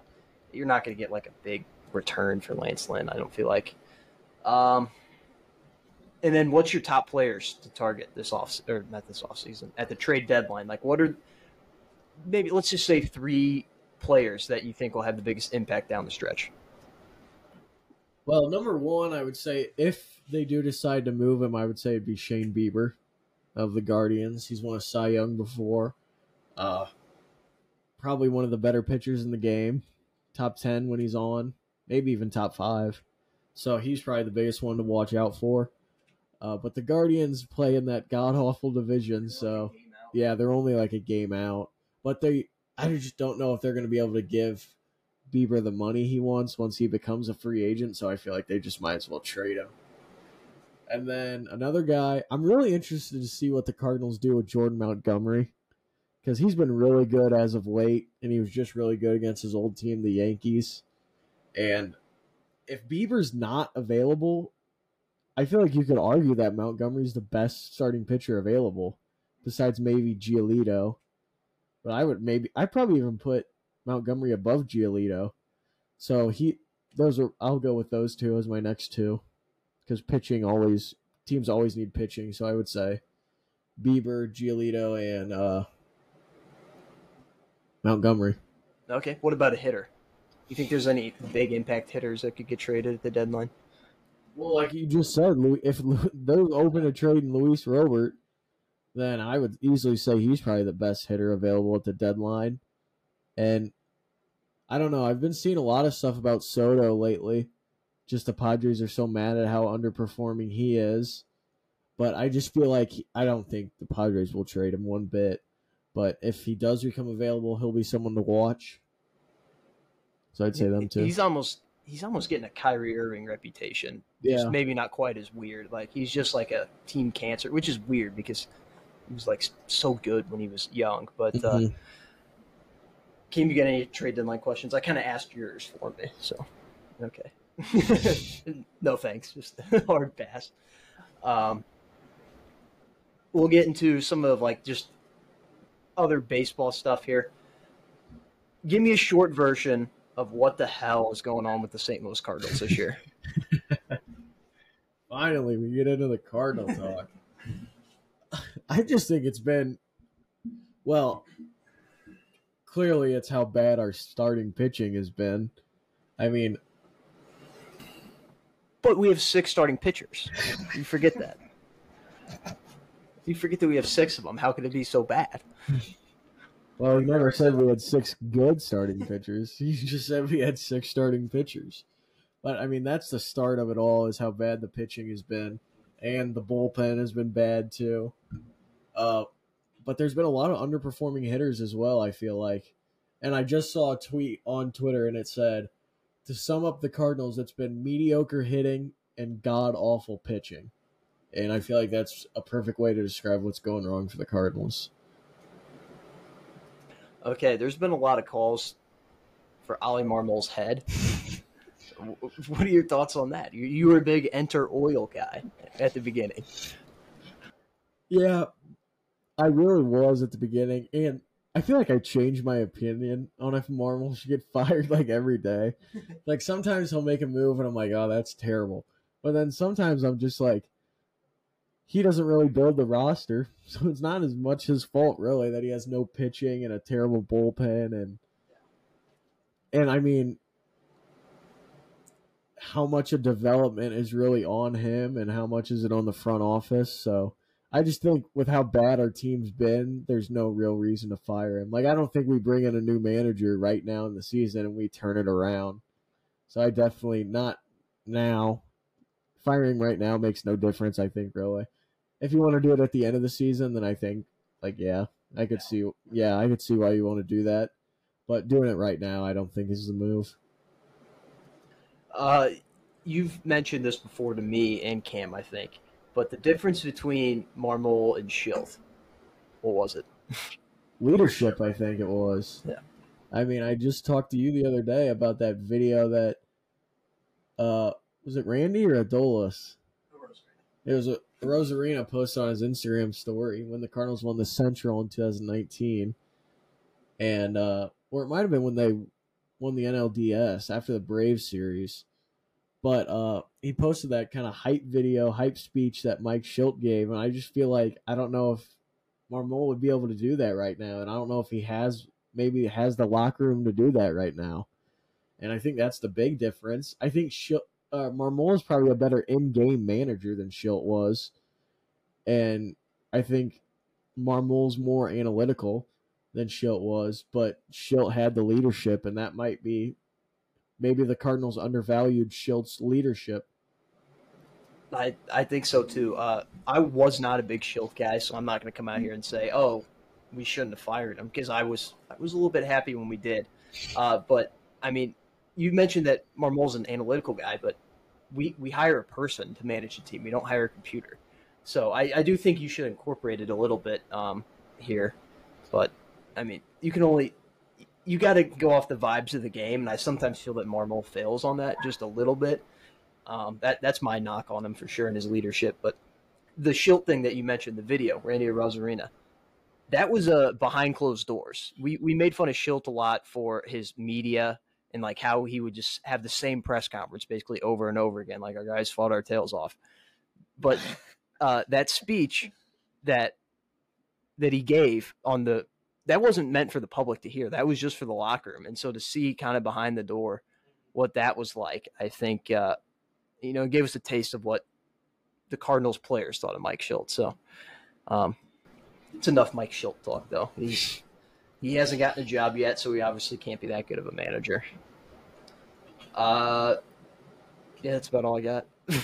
you're not going to get like a big return for Lance Lynn. I don't feel like. Um, and then what's your top players to target this off or not this off season at the trade deadline? Like what are maybe let's just say three players that you think will have the biggest impact down the stretch? Well, number one, I would say if they do decide to move him, I would say it'd be Shane Bieber of the Guardians. He's won a Cy Young before. Uh, probably one of the better pitchers in the game. Top ten when he's on, maybe even top five. So he's probably the biggest one to watch out for. Uh, but the Guardians play in that god awful division, so yeah, they're only like a game out. But they, I just don't know if they're going to be able to give Bieber the money he wants once he becomes a free agent. So I feel like they just might as well trade him. And then another guy, I'm really interested to see what the Cardinals do with Jordan Montgomery because he's been really good as of late, and he was just really good against his old team, the Yankees. And if Bieber's not available, I feel like you could argue that Montgomery's the best starting pitcher available, besides maybe Giolito. But I would maybe I probably even put Montgomery above Giolito. So he those are I'll go with those two as my next two. Because pitching always teams always need pitching, so I would say Bieber, Giolito, and uh, Montgomery. Okay. What about a hitter? You think there's any big impact hitters that could get traded at the deadline? Well, like you just said, if those open a trade in Luis Robert, then I would easily say he's probably the best hitter available at the deadline. And I don't know. I've been seeing a lot of stuff about Soto lately. Just the Padres are so mad at how underperforming he is. But I just feel like he, I don't think the Padres will trade him one bit. But if he does become available, he'll be someone to watch. So I'd say them too. He's almost he's almost getting a Kyrie Irving reputation. Just Yeah. maybe not quite as weird. Like he's just like a team cancer, which is weird because he was like so good when he was young. But uh, Mhm. Kim, you got any trade deadline questions? I kind of asked yours for me, so okay. [LAUGHS] no thanks, just [LAUGHS] hard pass. Um, we'll get into some of like just other baseball stuff here. Give me a short version of what the hell is going on with the St. Louis Cardinals this year. [LAUGHS] Finally, we get into the Cardinal talk. I just think it's been, well, clearly it's how bad our starting pitching has been. I mean, But we have six starting pitchers. You forget that. You forget that we have six of them. How could it be so bad? well, we never said we had six good starting pitchers. [LAUGHS] You just said we had six starting pitchers. But I mean, that's the start of it all. Is how bad the pitching has been, and the bullpen has been bad too. Uh, but there's been a lot of underperforming hitters as well. I feel like, and I just saw a tweet on Twitter, and it said, to sum up the Cardinals, it's been mediocre hitting and god awful pitching, and I feel like that's a perfect way to describe what's going wrong for the Cardinals. Okay, there's been a lot of calls for Oli Marmol's head. [LAUGHS] what are your thoughts on that? You, you were a big enter oil guy at the beginning. Yeah, I really was at the beginning, and I feel like I changed my opinion on if Marmol should get [LAUGHS] fired like every day. [LAUGHS] like sometimes he'll make a move, and I'm like, oh, that's terrible. But then sometimes I'm just like, he doesn't really build the roster, [LAUGHS] so it's not as much his fault really that he has no pitching and a terrible bullpen, and and I mean, how much of development is really on him, and how much is it on the front office? So. I just think with how bad our team's been, there's no real reason to fire him. Like I don't think we bring in a new manager right now in the season and we turn it around. So I definitely not now. Firing right now makes no difference, I think, really. If you want to do it at the end of the season, then I think like yeah, I could see yeah, I could see why you want to do that. But doing it right now, I don't think is the move. Uh, you've mentioned this before to me and Cam, I think. But the difference between Marmol and Shildt, what was it? leadership i think it was. Yeah. i mean i just talked to you the other day about that video that uh was it randy or adolis? It was a rosarina posted on his instagram story when the cardinals won the central in 2019 and uh or it might have been when they won the nlds after the braves series but uh he posted that kind of hype video hype speech that mike shildt gave and i just feel like i don't know if Marmol would be able to do that right now, and I don't know if he has maybe has the locker room to do that right now. And I think that's the big difference. I think Shil- uh, Marmol is probably a better in-game manager than Shildt was, and I think Marmol's more analytical than Shildt was, but Shildt had the leadership, and that might be maybe the Cardinals undervalued Shildt's leadership. I, I think so too. Uh, I was not a big Schilt guy, so I'm not going to come out here and say, "Oh, we shouldn't have fired him," because I was I was a little bit happy when we did. Uh, but I mean, you mentioned that Marmol's an analytical guy, but we we hire a person to manage the team. We don't hire a computer. So I, I do think you should incorporate it a little bit um, here. But I mean, you can only you got to go off the vibes of the game, and I sometimes feel that Marmol fails on that just a little bit. Um, that that's my knock on him for sure in his leadership. But the Shildt thing that you mentioned, the video, Randy Arozarena, that was uh, behind closed doors. We we made fun of Shildt a lot for his media and like how he would just have the same press conference basically over and over again, like our guys fought our tails off. But [LAUGHS] uh, that speech that that he gave on the that wasn't meant for the public to hear. That was just for the locker room. And so to see kind of behind the door what that was like, I think uh, you know, it gave us a taste of what the Cardinals players thought of Mike Shildt. So um, it's enough Mike Shildt talk, though. He's he hasn't gotten a job yet, so he obviously can't be that good of a manager. Uh, yeah, that's about all I got. [LAUGHS]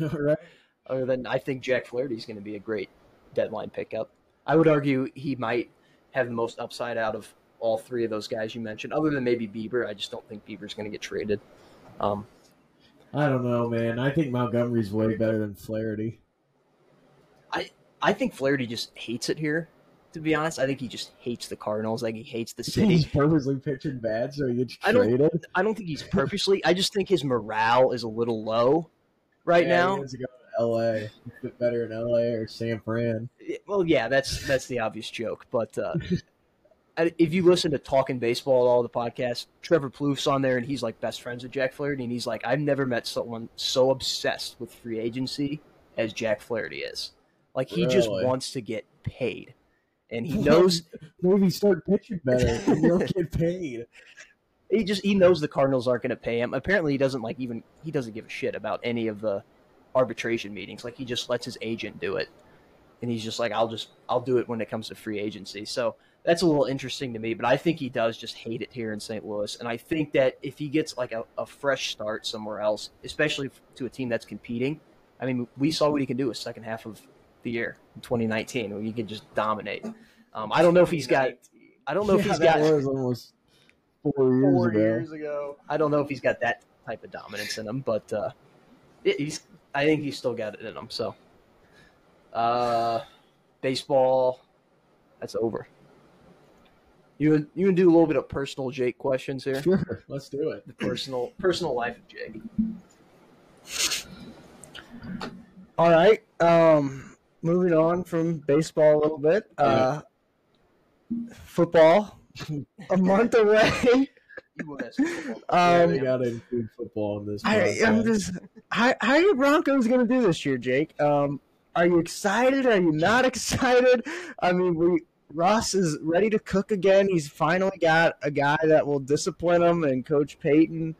All right. Other than I think Jack Flaherty's going to be a great deadline pickup. I would argue he might have the most upside out of all three of those guys you mentioned, other than maybe Bieber. I just don't think Bieber's going to get traded. Um, I don't know, man. I think Montgomery's way better than Flaherty. I I think Flaherty just hates it here. To be honest, I think he just hates the Cardinals. Like he hates the [LAUGHS] city. He's purposely pitching bad so he gets I don't- traded. I don't think he's purposely. I just think his morale is a little low right Yeah, now. He wants to go to LA. Fit better in LA or San Fran. Well, yeah, that's that's the obvious joke. But uh, [LAUGHS] if you listen to Talking Baseball, all the podcasts, Trevor Plouffe's on there, and he's like best friends with Jack Flaherty, and he's like, I've never met someone so obsessed with free agency as Jack Flaherty is. Like he just wants to get paid, and he [LAUGHS] knows Maybe start pitching better. and You'll [LAUGHS] get paid. he just he knows the Cardinals aren't going to pay him. Apparently, he doesn't like even he doesn't give a shit about any of the arbitration meetings. Like he just lets his agent do it, and he's just like, I'll just I'll do it when it comes to free agency. So that's a little interesting to me. But I think he does just hate it here in St. Louis, and I think that if he gets like a, a fresh start somewhere else, especially to a team that's competing, I mean, we saw what he can do a second half of the year in 2019 when he can just dominate. Um, I don't know if he's got. I don't know if Yeah, he's that got was almost four years four ago. years ago. I don't know if he's got that type of dominance in him, but uh, he's. I think he's still got it in him. So, uh, baseball, that's over. You you can do a little bit of personal Jake questions here. Sure, [LAUGHS] let's do it. The personal personal life of Jake. All right. Um, moving on from baseball a little bit. Uh, football, [LAUGHS] a month away. You football. [LAUGHS] Yeah, Um, gotta include football in this. I, I'm just how, how are your Broncos going to do this year, Jake? Um, are you excited? Are you not [LAUGHS] excited? I mean, we Russ is ready to cook again. He's finally got a guy that will discipline him, and Coach Payton.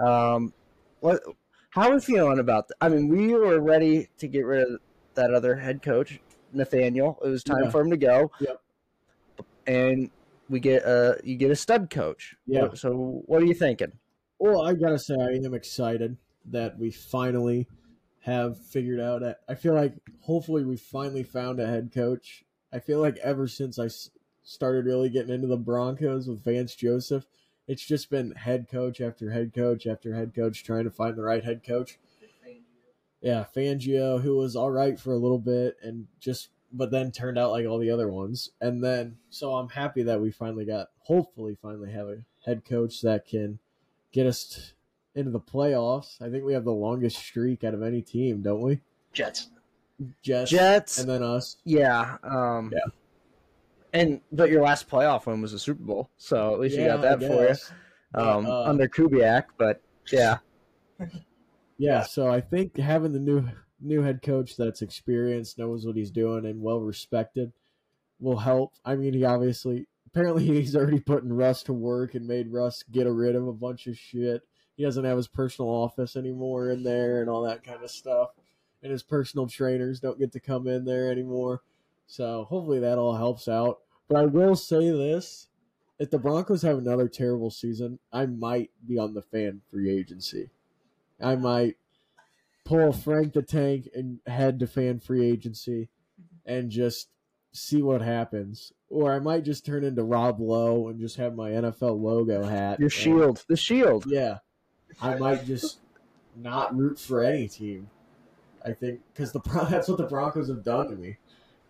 Um, what? How are we feeling about that? I mean, we were ready to get rid of that other head coach, Nathaniel. It was time Yeah. for him to go. Yep. And we get a you get a stud coach. Yeah. So what are you thinking? Well, I gotta say, I am excited that we finally have figured out. A, I feel like hopefully we finally found a head coach. I feel like ever since I s- started really getting into the Broncos with Vance Joseph, it's just been head coach after head coach after head coach trying to find the right head coach. Yeah, Fangio, who was all right for a little bit and just, but then turned out like all the other ones. And then, so I'm happy that we finally got, hopefully, finally have a head coach that can get us into the playoffs. I think we have the longest streak out of any team, don't we? Jets. Jets, Jets. and then us. Yeah. Um, Yeah. And but your last playoff win was the Super Bowl, so at least you got that for you um, uh, under Kubiak. But yeah, [LAUGHS] Yeah, so I think having the new new head coach that's experienced, knows what he's doing, and well respected will help. I mean, he obviously apparently [LAUGHS] he's already putting Russ to work and made Russ get rid of a bunch of shit. He doesn't have his personal office anymore in there and all that kind of stuff. And his personal trainers don't get to come in there anymore. So hopefully that all helps out. But I will say this if the Broncos have another terrible season, I might be on the fan free agency. I might pull Frank the Tank and head to fan free agency mm-hmm. and just see what happens. Or I might just turn into Rob Lowe and just have my NFL logo hat. your and- shield, the shield. Yeah. I might just not root for any team. I think because the [LAUGHS] that's what the Broncos have done to me,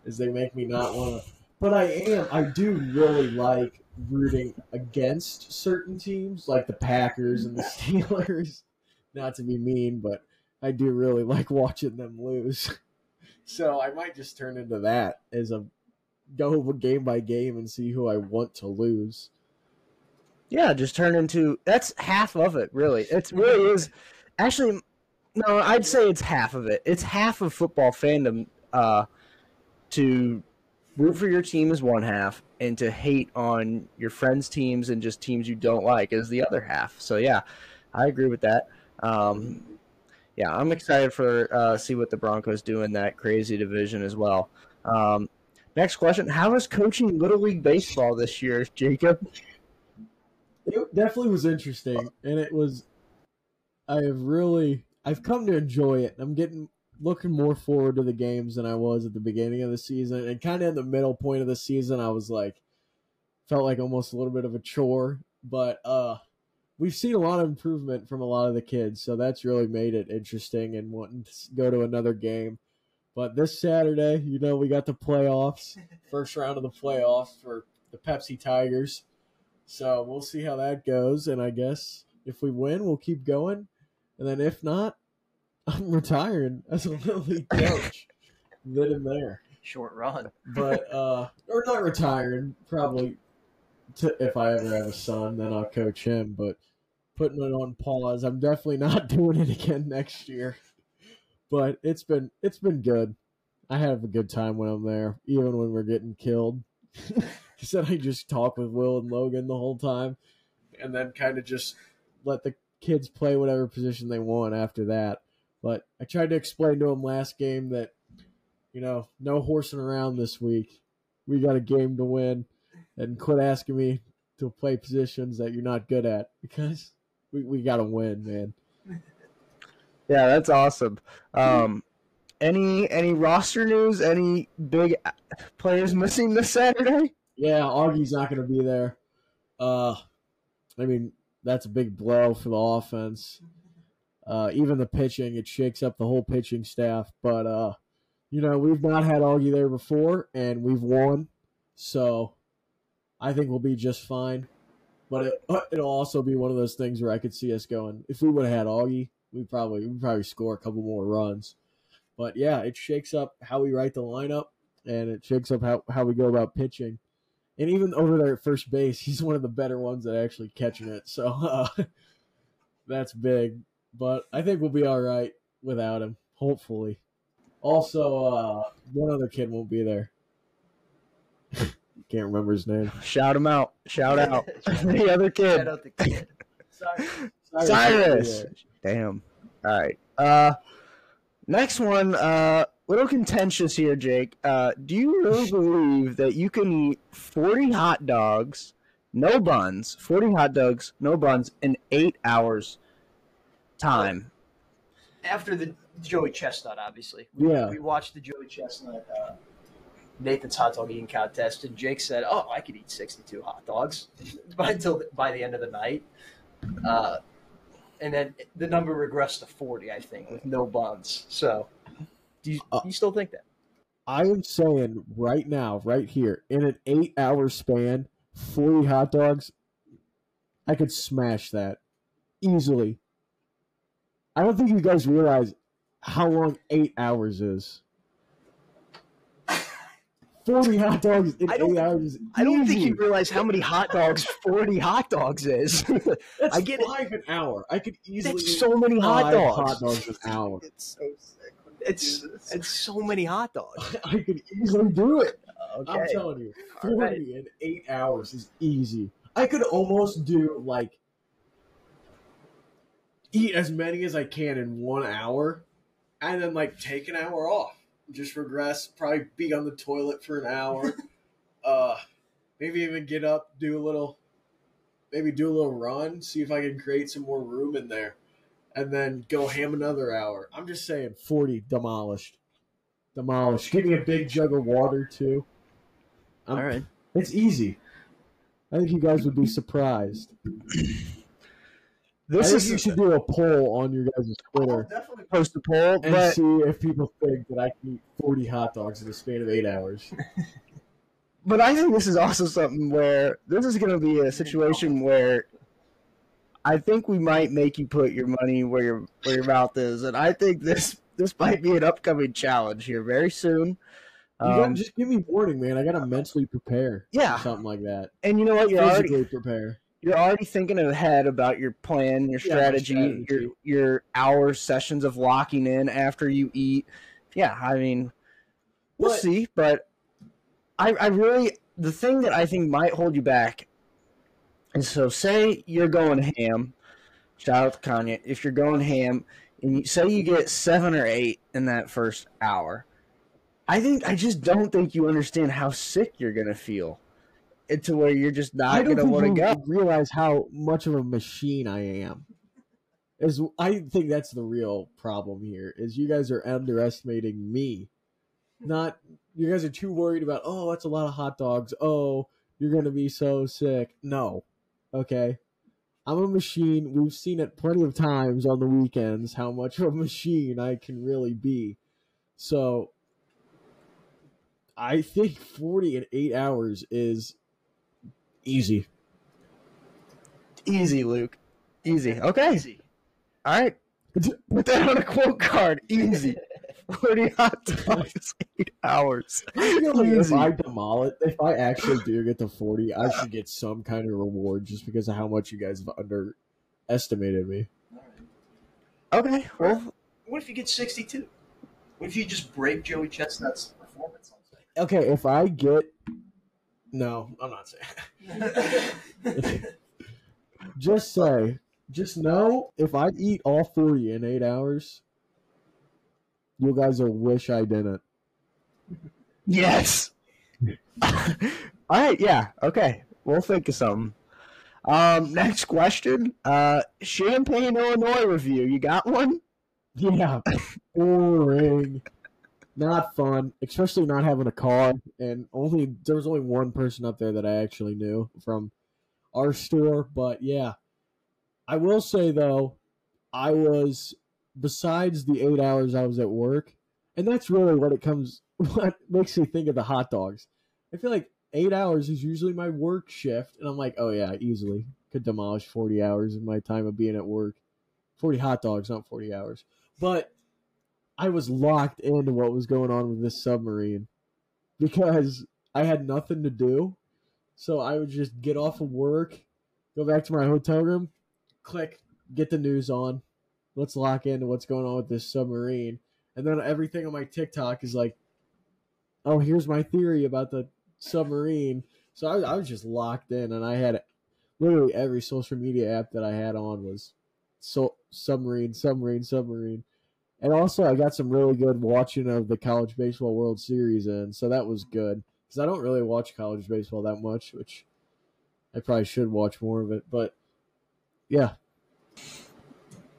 is they make me not want to. [SIGHS] But I am. I do really like rooting against certain teams, like the Packers and the [LAUGHS] Steelers. Not to be mean, but I do really [LAUGHS] like watching them lose. [LAUGHS] So I might just turn into that as a go game by game and see who I want to lose. Yeah, just turn into that's half of it. Really, it really is. Actually, no, I'd say it's half of it. It's half of football fandom. Uh, to root for your team is one half, and to hate on your friends' teams and just teams you don't like is the other half. So yeah, I agree with that. Um, yeah, I'm excited for uh, see what the Broncos do in that crazy division as well. Um, next question: How is coaching Little League baseball this year, Jacob? it definitely was interesting and it was i have really i've come to enjoy it i'm getting looking more forward to the games than i was at the beginning of the season and kind of in the middle point of the season i was like felt like almost a little bit of a chore but uh we've seen a lot of improvement from a lot of the kids, so that's really made it interesting and wanting to go to another game. But this Saturday, you know, we got the playoffs, [LAUGHS] first round of the playoffs for the Pepsi Tigers. So we'll see how that goes. And I guess if we win, we'll keep going. And then if not, [LAUGHS] I'm retiring as a little league [LAUGHS] coach. then and there. Short run. But uh or not retiring, probably to, if I ever have a son, then I'll coach him. But putting it on pause, I'm definitely [LAUGHS] not doing it again next year. But it's been it's been good. I have a good time when I'm there, even when we're getting killed. [LAUGHS] He said I just talk with Will and Logan the whole time, and then kind of just let the kids play whatever position they want after that. But I tried to explain to him last game that, you know, no horsing around this week. We got a game to win, and quit asking me to play positions that you're not good at because we, we got to win, man. Yeah, that's awesome. Um, any any roster news? Any big players missing this Saturday? Yeah, Augie's not going to be there. Uh, I mean, that's a big blow for the offense. Uh, even the pitching, it shakes up the whole pitching staff. But uh, you know, we've not had Augie there before, and we've won, so I think we'll be just fine. But it, it'll also be one of those things where I could see us going. If we would have had Augie, we probably we probably score a couple more runs. But yeah, it shakes up how we write the lineup, and it shakes up how, how we go about pitching and even over there at first base, [LAUGHS] he's one of the better ones at actually catching it. So uh, [LAUGHS] that's big. But I think we'll be all right without him, hopefully. Also, uh, one other kid won't be there. [LAUGHS] Can't remember his name. Shout him out. Shout out. [LAUGHS] [LAUGHS] the other kid. Shout out the kid. Cyrus. Cyrus. Damn. All right. Uh, next one. Uh, little contentious here, Jake. Uh, do you really [LAUGHS] believe that you can eat 40 hot dogs, no buns, 40 hot dogs, no buns, in eight hours time? After the Joey Chestnut, obviously. We, yeah. We watched the Joey Chestnut uh, Nathan's hot dog eating contest, and Jake said, "Oh, I could eat 62 hot dogs [LAUGHS] by until by the end of the night." Uh, and then the number regressed to 40, I think, with no buns. So do you, uh, you still think that? I am saying right now, right here, in an eight hour span, 40 hot dogs, I could smash that easily. I don't think you guys realize how long eight hours is. 40 hot dogs in I don't, eight hours. I don't think you realize how many hot dogs [LAUGHS] 40 hot dogs is. [LAUGHS] I get five it. an hour. I could easily That's so many hot dogs. hot dogs an hour. It's so sick. it's it's so many hot dogs. [LAUGHS] I could easily do it. Okay. I'm telling you, forty right. in eight hours is easy. I could almost do like eat as many as I can in one hour, and then like take an hour off. Just regress. Probably be on the toilet for an hour. [LAUGHS] uh, maybe even get up, do a little, maybe do a little run, see if I can create some more room in there and then go ham another hour. I'm just saying, 40 demolished. Demolished. Give me a big jug of water, too. I'm, All right. It's easy. I think you guys would be surprised. [CLEARS THROAT] This is you should do a poll on your guys' Twitter. I'll definitely post a poll and but... see if people think that I can eat 40 hot dogs in the span of eight hours. [LAUGHS] but I think this is also something where this is going to be a situation where I think we might make you put your money where your where your mouth is, and I think this this might be an upcoming challenge here very soon. You um, just give me warning, man. I gotta mentally prepare. Yeah, something like that. And you know what? You're physically already prepare. You're already thinking ahead about your plan, your strategy, yeah, strategy. your your hour sessions of locking in after you eat. Yeah, I mean, we'll but, see. But I, I really the thing that I think might hold you back and so, say you're going ham. Shout out to Kanye. If you're going ham, and you, say you get seven or eight in that first hour, I think I just don't think you understand how sick you're gonna feel. To where you're just not gonna want to go. Realize how much of a machine I am. Is I think that's the real problem here. Is you guys are underestimating me. Not you guys are too worried about. Oh, that's a lot of hot dogs. Oh, you're gonna be so sick. No, Okay. I'm a machine. We've seen it plenty of times on the weekends how much of a machine I can really be. So I think 40 in 8 hours is easy. Easy, Luke. Easy. [LAUGHS] Okay. Easy. All right. [LAUGHS] Put that on a quote card. Easy. [LAUGHS] 40 hot dogs, eight hours. I feel like if I demolish it, if I actually do get to 40, I should get some kind of reward just because of how much you guys have underestimated me. Okay. Well, What if you get 62? What if you just break Joey Chestnut's performance Okay, if I get. No, I'm not saying. [LAUGHS] just say, just know if I eat all 40 in eight hours, you guys will wish I didn't. yes. All right. Yeah. Okay. We'll think of something. Um, next question. Uh, Champaign, Illinois review. You got one? [LAUGHS] Yeah, boring. Not fun, especially not having a car. And only there was only one person up there that I actually knew from our store. But yeah, I will say though, I was besides the eight hours I was at work, and that's really what it comes. [LAUGHS] What makes me think of the hot dogs. I feel like eight hours is usually my work shift, and I'm like, oh yeah, easily could demolish forty hours in my time of being at work. Forty hot dogs, not forty hours. But I was locked into what was going on with this submarine because I had nothing to do. So I would just get off of work, go back to my hotel room, click, get the news on. Let's lock into what's going on with this submarine. And then everything on my TikTok is like, oh, here's my theory about the submarine. So I, I was just locked in, and I had literally every social media app that I had on was so submarine, submarine, submarine. And also, I got some really good watching of the college baseball World Series in, so that was good because I don't really watch college baseball that much, which I probably should watch more of it. But yeah,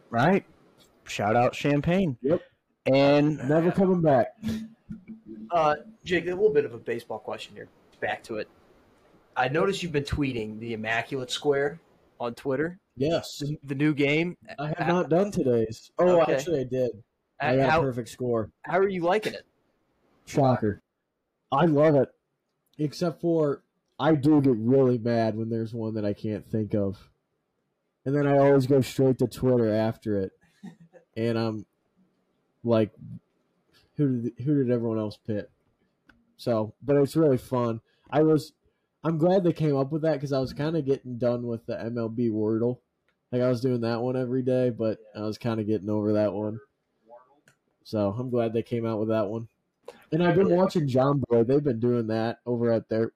Right. Shout out Champaign. Yep. And never coming back. Uh, Jake, a little bit of a baseball question here. Back to it. I noticed you've been tweeting the Immaculate Square on Twitter. Yes, The, the new game. I have not done today's. Oh, Okay. actually, I did. I got a perfect score. how are you liking it? Shocker. I love it. Except for I do get really mad when there's one that I can't think of. And then I always go straight to Twitter after it. [LAUGHS] And I'm like who did who did everyone else pick? So, but it's really fun. I was I'm glad they came up with that cuz I was kind of getting done with the MLB Wordle. Like I was doing that one every day, but I was kind of getting over that one. So, I'm glad they came out with that one. And I've been watching Jomboy. They've been doing that over at their.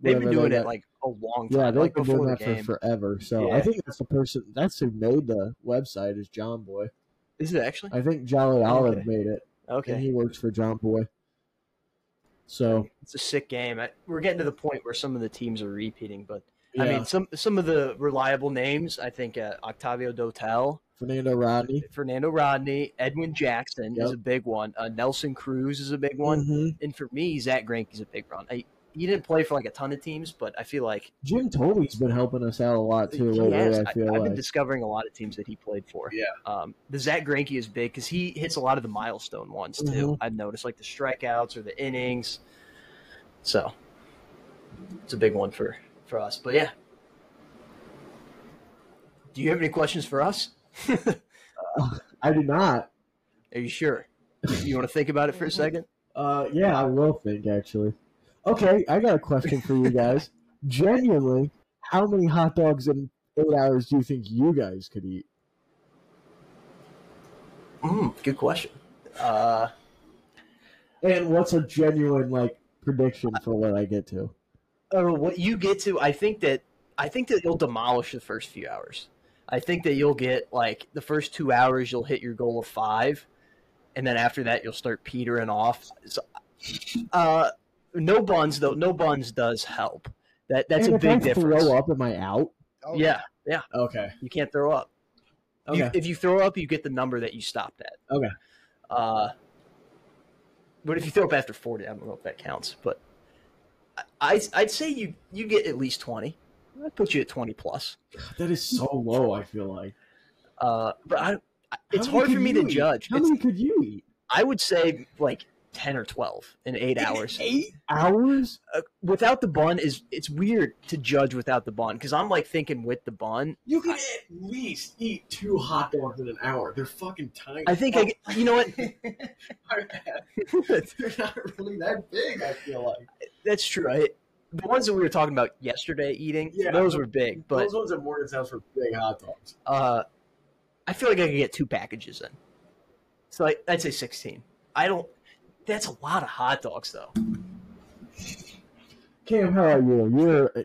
They've been doing it like a long time. Yeah, they've like been doing that for forever. So Yeah. I think that's the person. That's who made the website is Jomboy. Is it actually? I think Jolly Olive Okay. made it, and Okay. he works for Jomboy. So It's a sick game. I, we're getting to the point where some of the teams are repeating, but yeah, I mean, some some of the reliable names. I think uh, Octavio Dotel, Fernando Rodney. Fernando Rodney, Edwin Jackson is a big one. Uh, Nelson Cruz is a big one, Mhm. and for me, Zack Greinke's a big one. I, he didn't play for like a ton of teams, but I feel like Jim Thome's been helping us out a lot too he lately. has. I feel I, have like been discovering a lot of teams that he played for. Yeah. Um, the Zach Greinke is big because he hits a lot of the milestone ones too. Mhm. I've noticed like the strikeouts or the innings. So it's a big one for for us. But yeah. Do you have any questions for us? [LAUGHS] I do not. Are you sure? You want to think about it for a second? Uh, yeah, I will think actually. Okay, I got a question for you [LAUGHS] guys. Genuinely, how many hot dogs in eight hours do you think you guys could eat? Mm, good question. Uh, And what's a genuine like prediction for what I get to? uh, what you get to, I think that I think that you'll demolish the first few hours. I think that you'll get like the first two hours, you'll hit your goal of five, and then after that, you'll start petering off. So, uh, no buns though. No buns does help. That that's and a if big I difference. Throw up? Am I out? Oh, Yeah, yeah. Okay. You can't throw up. You- Okay. if you throw up, you get the number that you stopped at. Okay. Uh, but if you throw up after forty, I don't know if that counts. But I, I'd say you you get at least twenty. That puts you at twenty plus. That is so low. I feel like Uh, but I, I- it's hard for me to eat? judge. How It's- many could you eat? I would say like ten or twelve in eight hours. Eight hours? Uh, without the bun is it's weird to judge without the bun because I'm like thinking with the bun. You can at least eat two hot dogs in an hour. They're fucking tiny. I think I, you know what? [LAUGHS] [LAUGHS] They're not really that big. I feel like. That's true. I, the ones that we were talking about yesterday eating, Yeah, those were big. But those ones at Morgan's house were big hot dogs. uh, I feel like I could get two packages in. So I, I'd say sixteen. I don't. That's a lot of hot dogs, though. Cam, how are you? You're a,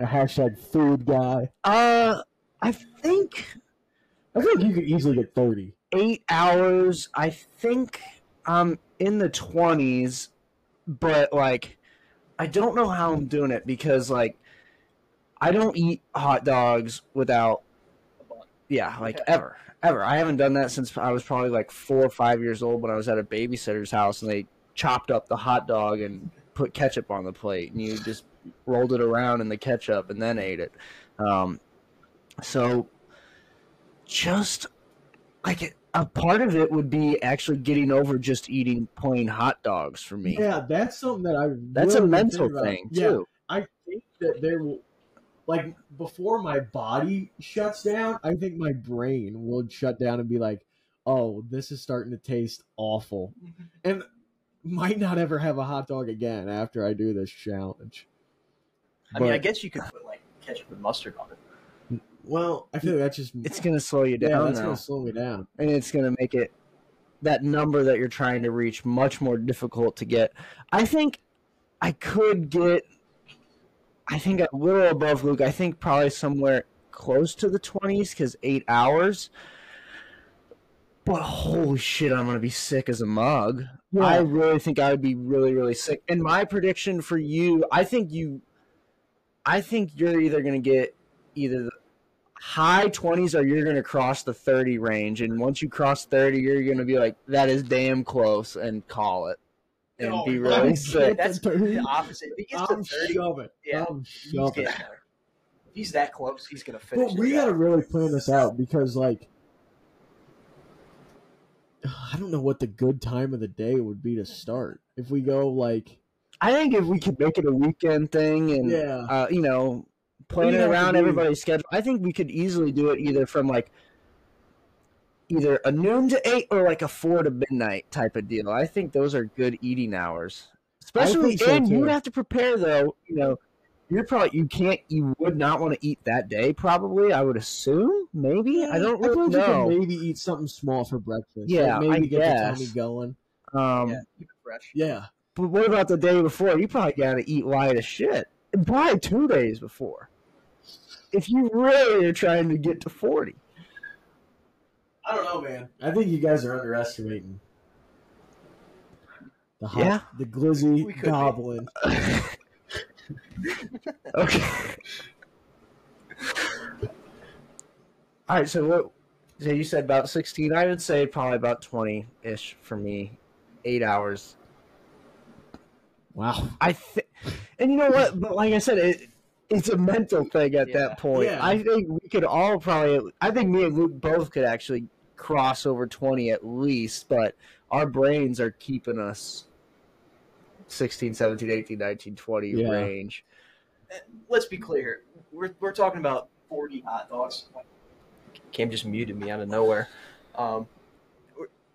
a hashtag food guy. Uh, I think I feel like you could easily get thirty. eight hours. I think I'm in the twenties, but like, I don't know how I'm doing it because like, I don't eat hot dogs without, yeah, like Okay. ever, ever. I haven't done that since I was probably like four or five years old when I was at a babysitter's house and they chopped up the hot dog and put ketchup on the plate and you just rolled it around in the ketchup and then ate it. Um, so just like a part of it would be actually getting over just eating plain hot dogs for me. Yeah, that's something that I. That's a mental thing Yeah, too. I think that there will, like, before my body shuts down, I think my brain will shut down and be like, "Oh, this is starting to taste awful," [LAUGHS] and might not ever have a hot dog again after I do this challenge. I mean, I guess you could put like ketchup and mustard on it. Well, I feel like that's just It's gonna slow you yeah, down that's though, gonna slow me down. and it's gonna make it that number that you're trying to reach much more difficult to get. I think I could get. I think a little above Luke. I think probably somewhere close to the twenties because eight hours. But holy shit, I'm gonna be sick as a mug. I really think I would be really, really sick. And my prediction for you, I think you, I think you're either going to get either the high 20s or you're going to cross the 30 range. And once you cross 30, you're going to be like, that is damn close and call it. And Oh, be yeah. really sick. That's the the opposite. If he gets to I'm thirty, shoving. yeah, I'm he's shoving. getting there. If he's that close, he's gonna finish. But we got to really plan this out because, like, [SIGHS] I don't know what the good time of the day would be to start. If we go like, I think if we could make it a weekend thing and, yeah, uh, you know, plan it around everybody's schedule. I think we could easily do it either from like either a noon to eight or like a four to midnight type of deal. I think those are good eating hours. Especially, so, and you would have to prepare though. You know, you're probably you can't you would not want to eat that day. Probably, I would assume. Maybe I don't I really you know. maybe eat something small for breakfast. Yeah, like maybe I get guess. the tummy going. Um, yeah, fresh. Yeah, but what about the day before? You probably got to eat light as shit. And probably two days before. If you really are trying to get to forty. I don't know, man. I think you guys are underestimating the hot, Yeah. the glizzy We could be. goblin. [LAUGHS] okay. All right, so what? So you said about sixteen. I would say probably about twenty ish for me. Eight hours. Wow. I think, and you know what? But like I said, it it's a mental thing at Yeah. that point. Yeah. I think we could all probably. I think me and Luke both could actually cross over twenty at least, but our brains are keeping us 16, 17, 18, 19, 20 Yeah. range. Let's be clear. We're we're talking about forty hot dogs. Cam just muted me out of nowhere. Um,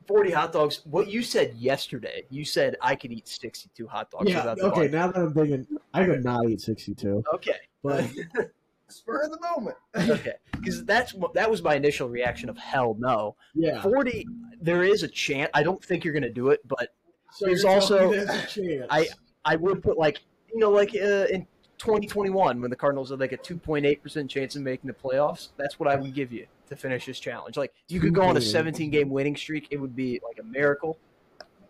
forty hot dogs. What you said yesterday? You said I could eat sixty-two hot dogs. Yeah. without Okay. Now that I'm thinking, I could not eat sixty-two, Okay. but [LAUGHS] spur of the moment. okay, because that's that was my initial reaction of hell no. yeah. Forty, there is a chance. I don't think you're going to do it, but So There's also- there's a chance. I- I would put like you know like uh, in 2021 when the Cardinals had like a 2.8 percent chance of making the playoffs. That's what I would give you to finish this challenge. Like you could go on a 17 game winning streak. It would be like a miracle,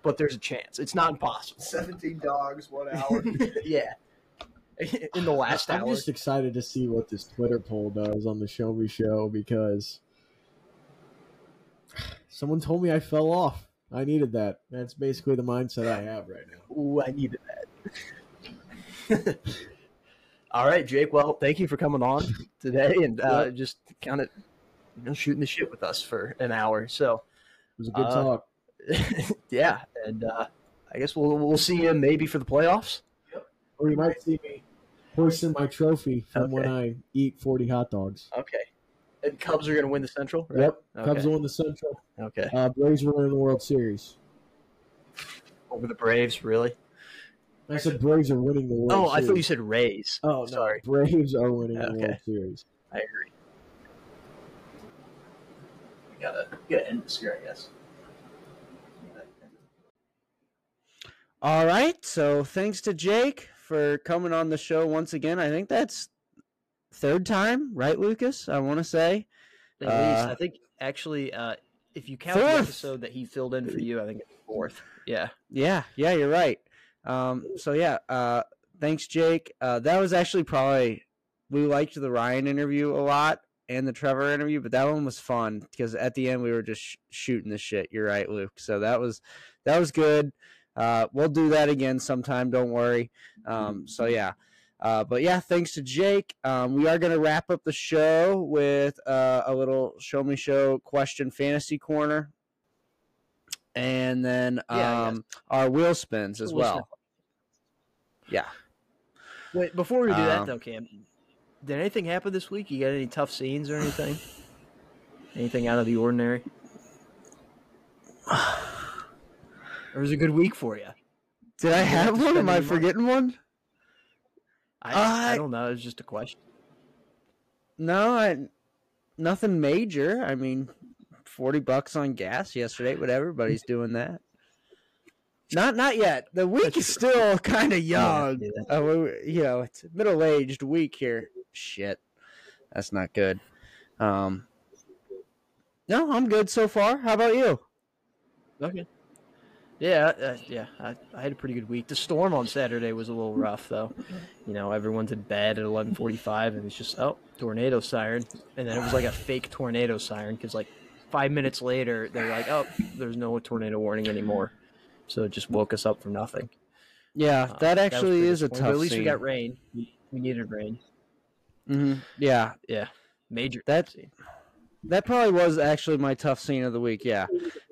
but there's a chance. It's not impossible. 17 dogs, one [LAUGHS] hour. yeah. [LAUGHS] In the last I'm hour. just excited to see what this Twitter poll does on the Show Me Show because someone told me I fell off. I needed that. That's basically the mindset I have right now. Ooh, I needed that. [LAUGHS] All right, Jake. Well, thank you for coming on today and uh, just kind of you know shooting the shit with us for an hour. So It was a good Uh, talk. [LAUGHS] yeah, and uh, I guess we'll we'll see you maybe for the playoffs. Yep. Or you might see me hoisting my trophy from when I eat 40 hot dogs. Okay. And Cubs are going to win the Central. right? Yep. Cubs Okay. will win the Central. Okay. Uh, Braves will win the World Series. Over the Braves, really? I said Braves are winning the World Series. Oh, Series. I thought you said Rays. Oh, no. sorry. Braves are winning the World Series. I agree. We gotta gotta end this here, I guess. All right. So thanks to Jake for coming on the show once again. I think that's third time, right, Lucas? I want to say. At least Uh, I think actually, uh, if you count the episode that he filled in for you, I think it's fourth. [LAUGHS] Yeah. Yeah, yeah, you're right. Um, so yeah, uh, thanks, Jake. Uh, that was actually probably we liked the Ryan interview a lot and the Trevor interview, but that one was fun because at the end we were just sh- shooting the shit. You're right, Luke. So that was that was good. Uh, we'll do that again sometime. Don't worry. Um, so yeah. Uh, but yeah, thanks to Jake. Um, we are going to wrap up the show with uh, a little show me show question fantasy corner. And then um, Yeah, yes. our wheel spins as Wheel well. Yeah. Wait, before we do that Um, though, Cam, did anything happen this week? You got any tough scenes or anything? anything out of the ordinary? it was a good week for you? Did I have one? Am I forgetting one? I, I Uh, don't know. It's just a question. No, I, nothing major. I mean, 40 bucks on gas yesterday, but everybody's doing that. Not not yet. The week is still kind of young. that. Uh, we- you know, it's a middle-aged week here. Shit. That's not good. Um No, I'm good so far. How about you? Okay. Yeah, uh, yeah. I, I had a pretty good week. The storm on Saturday was a little rough, though. You know, everyone's in bed at eleven forty-five, and it's just oh, tornado siren, and then it was like a fake tornado siren because like five minutes later they're like, oh, there's no tornado warning anymore, so it just woke us up for nothing. Yeah, Uh, that was actually pretty is a tough But at least we got rain. We needed rain. Mhm. Yeah, Yeah, major. That- that probably was actually my tough scene of the week. Yeah,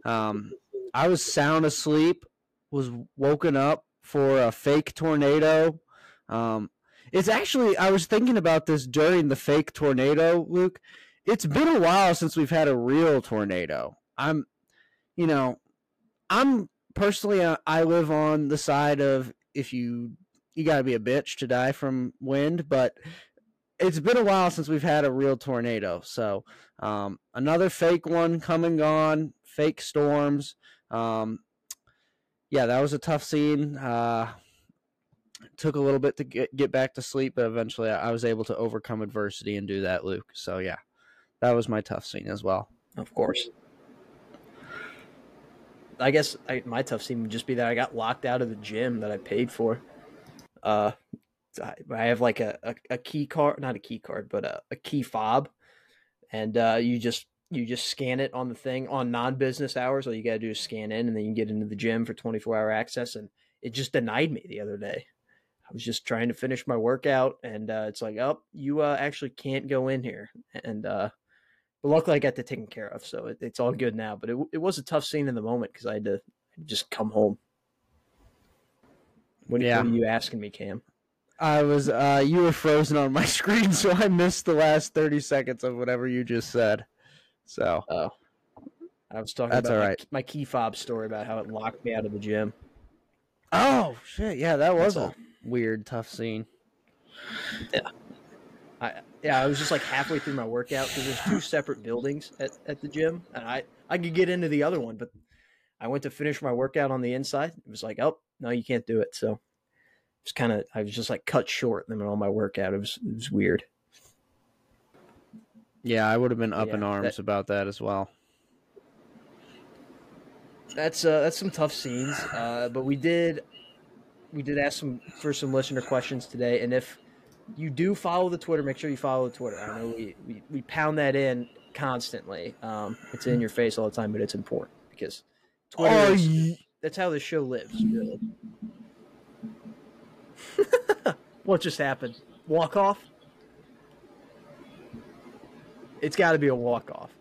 um, I was sound asleep, was woken up for a fake tornado. Um, it's actually I was thinking about this during the fake tornado, Luke. It's been a while since we've had a real tornado. I'm, you know, I'm personally uh, I live on the side of if you you got to be a bitch to die from wind, but it's been a while since we've had a real tornado. So um, another fake one come and gone, fake storms. Um, yeah, that was a tough scene. Uh, took a little bit to get, get back to sleep, but eventually I, I was able to overcome adversity and do that, Luke. So yeah, that was my tough scene as well. Of course. I guess I, my tough scene would just be that I got locked out of the gym that I paid for. Uh, I, I have like a, a, a key card, not a key card, but a, a key fob, and uh, you just you just scan it on the thing on non-business hours. All you gotta do is scan in, and then you can get into the gym for 24-hour access. And it just denied me the other day. I was just trying to finish my workout, and uh, it's like, oh, you uh, actually can't go in here, and uh, but luckily, I got that taken care of, so it, it's all good now. But it, it was a tough scene in the moment because I had to just come home. What, Yeah. what are you asking me, Cam? I was uh, you were frozen on my [LAUGHS] screen, so I missed the last thirty seconds of whatever you just said. So Oh, I was talking That's about all my- my, key fob story about how it locked me out of the gym. oh shit, yeah, that was That's a weird, tough scene. Yeah. I yeah, I was just like halfway through my workout because there's two separate buildings at, at the gym, and I I could get into the other one, but I went to finish my workout on the inside. It was like, oh no, you can't do it. So it's kind of I was just like cut short in the middle of my workout. It was it was weird. Yeah, I would have been up Yeah, in arms that- about that as well. That's uh that's some tough scenes. Uh, but we did we did ask some for some listener questions today, and if you do follow the Twitter, make sure you follow the Twitter. I know we we, we pound that in constantly. Um, it's in your face all the time, but it's important because Twitter. Is, that's how the show lives. Really. [LAUGHS] what just happened? walk off. It's got to be a walk off.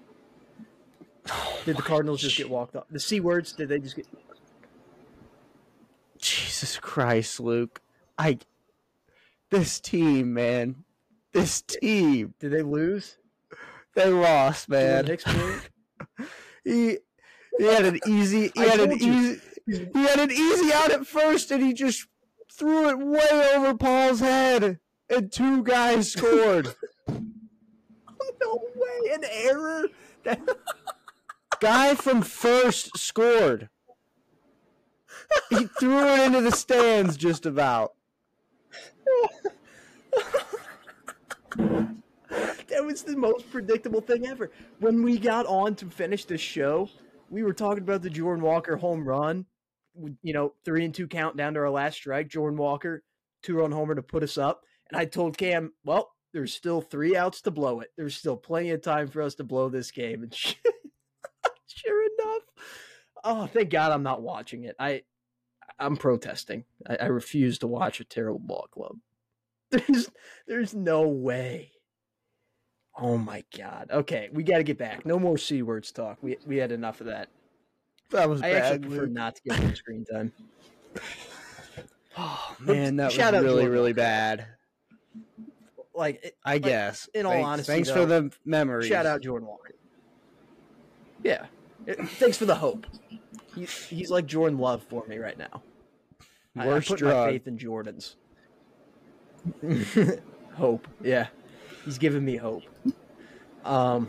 [SIGHS] Did the Cardinals just get walked off? The c words? Did they just get? Jesus Christ, Luke. I this team, man. This team. Did they lose? They lost, man. [LAUGHS] He he had an easy he I had an you. easy he had an easy out at first and he just threw it way over Paul's head and two guys scored. [LAUGHS] no way, an error. That- [LAUGHS] Guy from first scored. He threw it into the stands just about. that was the most predictable thing ever. When we got on to finish the show, we were talking about the Jordan Walker home run. You know, three and two count down to our last strike. Jordan Walker, two run homer to put us up. And I told Cam, well, there's still three outs to blow it. There's still plenty of time for us to blow this game. And [LAUGHS] sure enough, oh, thank God I'm not watching it. I, I'm protesting. I, I refuse to watch a terrible ball club. [LAUGHS] There's, there's no way. Oh my god. Okay, we got to get back. No more c words talk. We we had enough of that. That was I actually prefer not to get more screen time. Oh, man, that was Shout out really, really bad. Like, it- I Like, guess. in all Thanks- honesty, thanks though, for the memories. shout out Jordan Walker. Yeah, It- thanks for the hope. He, he's like Jordan Love for me right now. I- I, Worst put drug. my faith in Jordan's. [LAUGHS] hope, yeah, he's giving me hope. Um,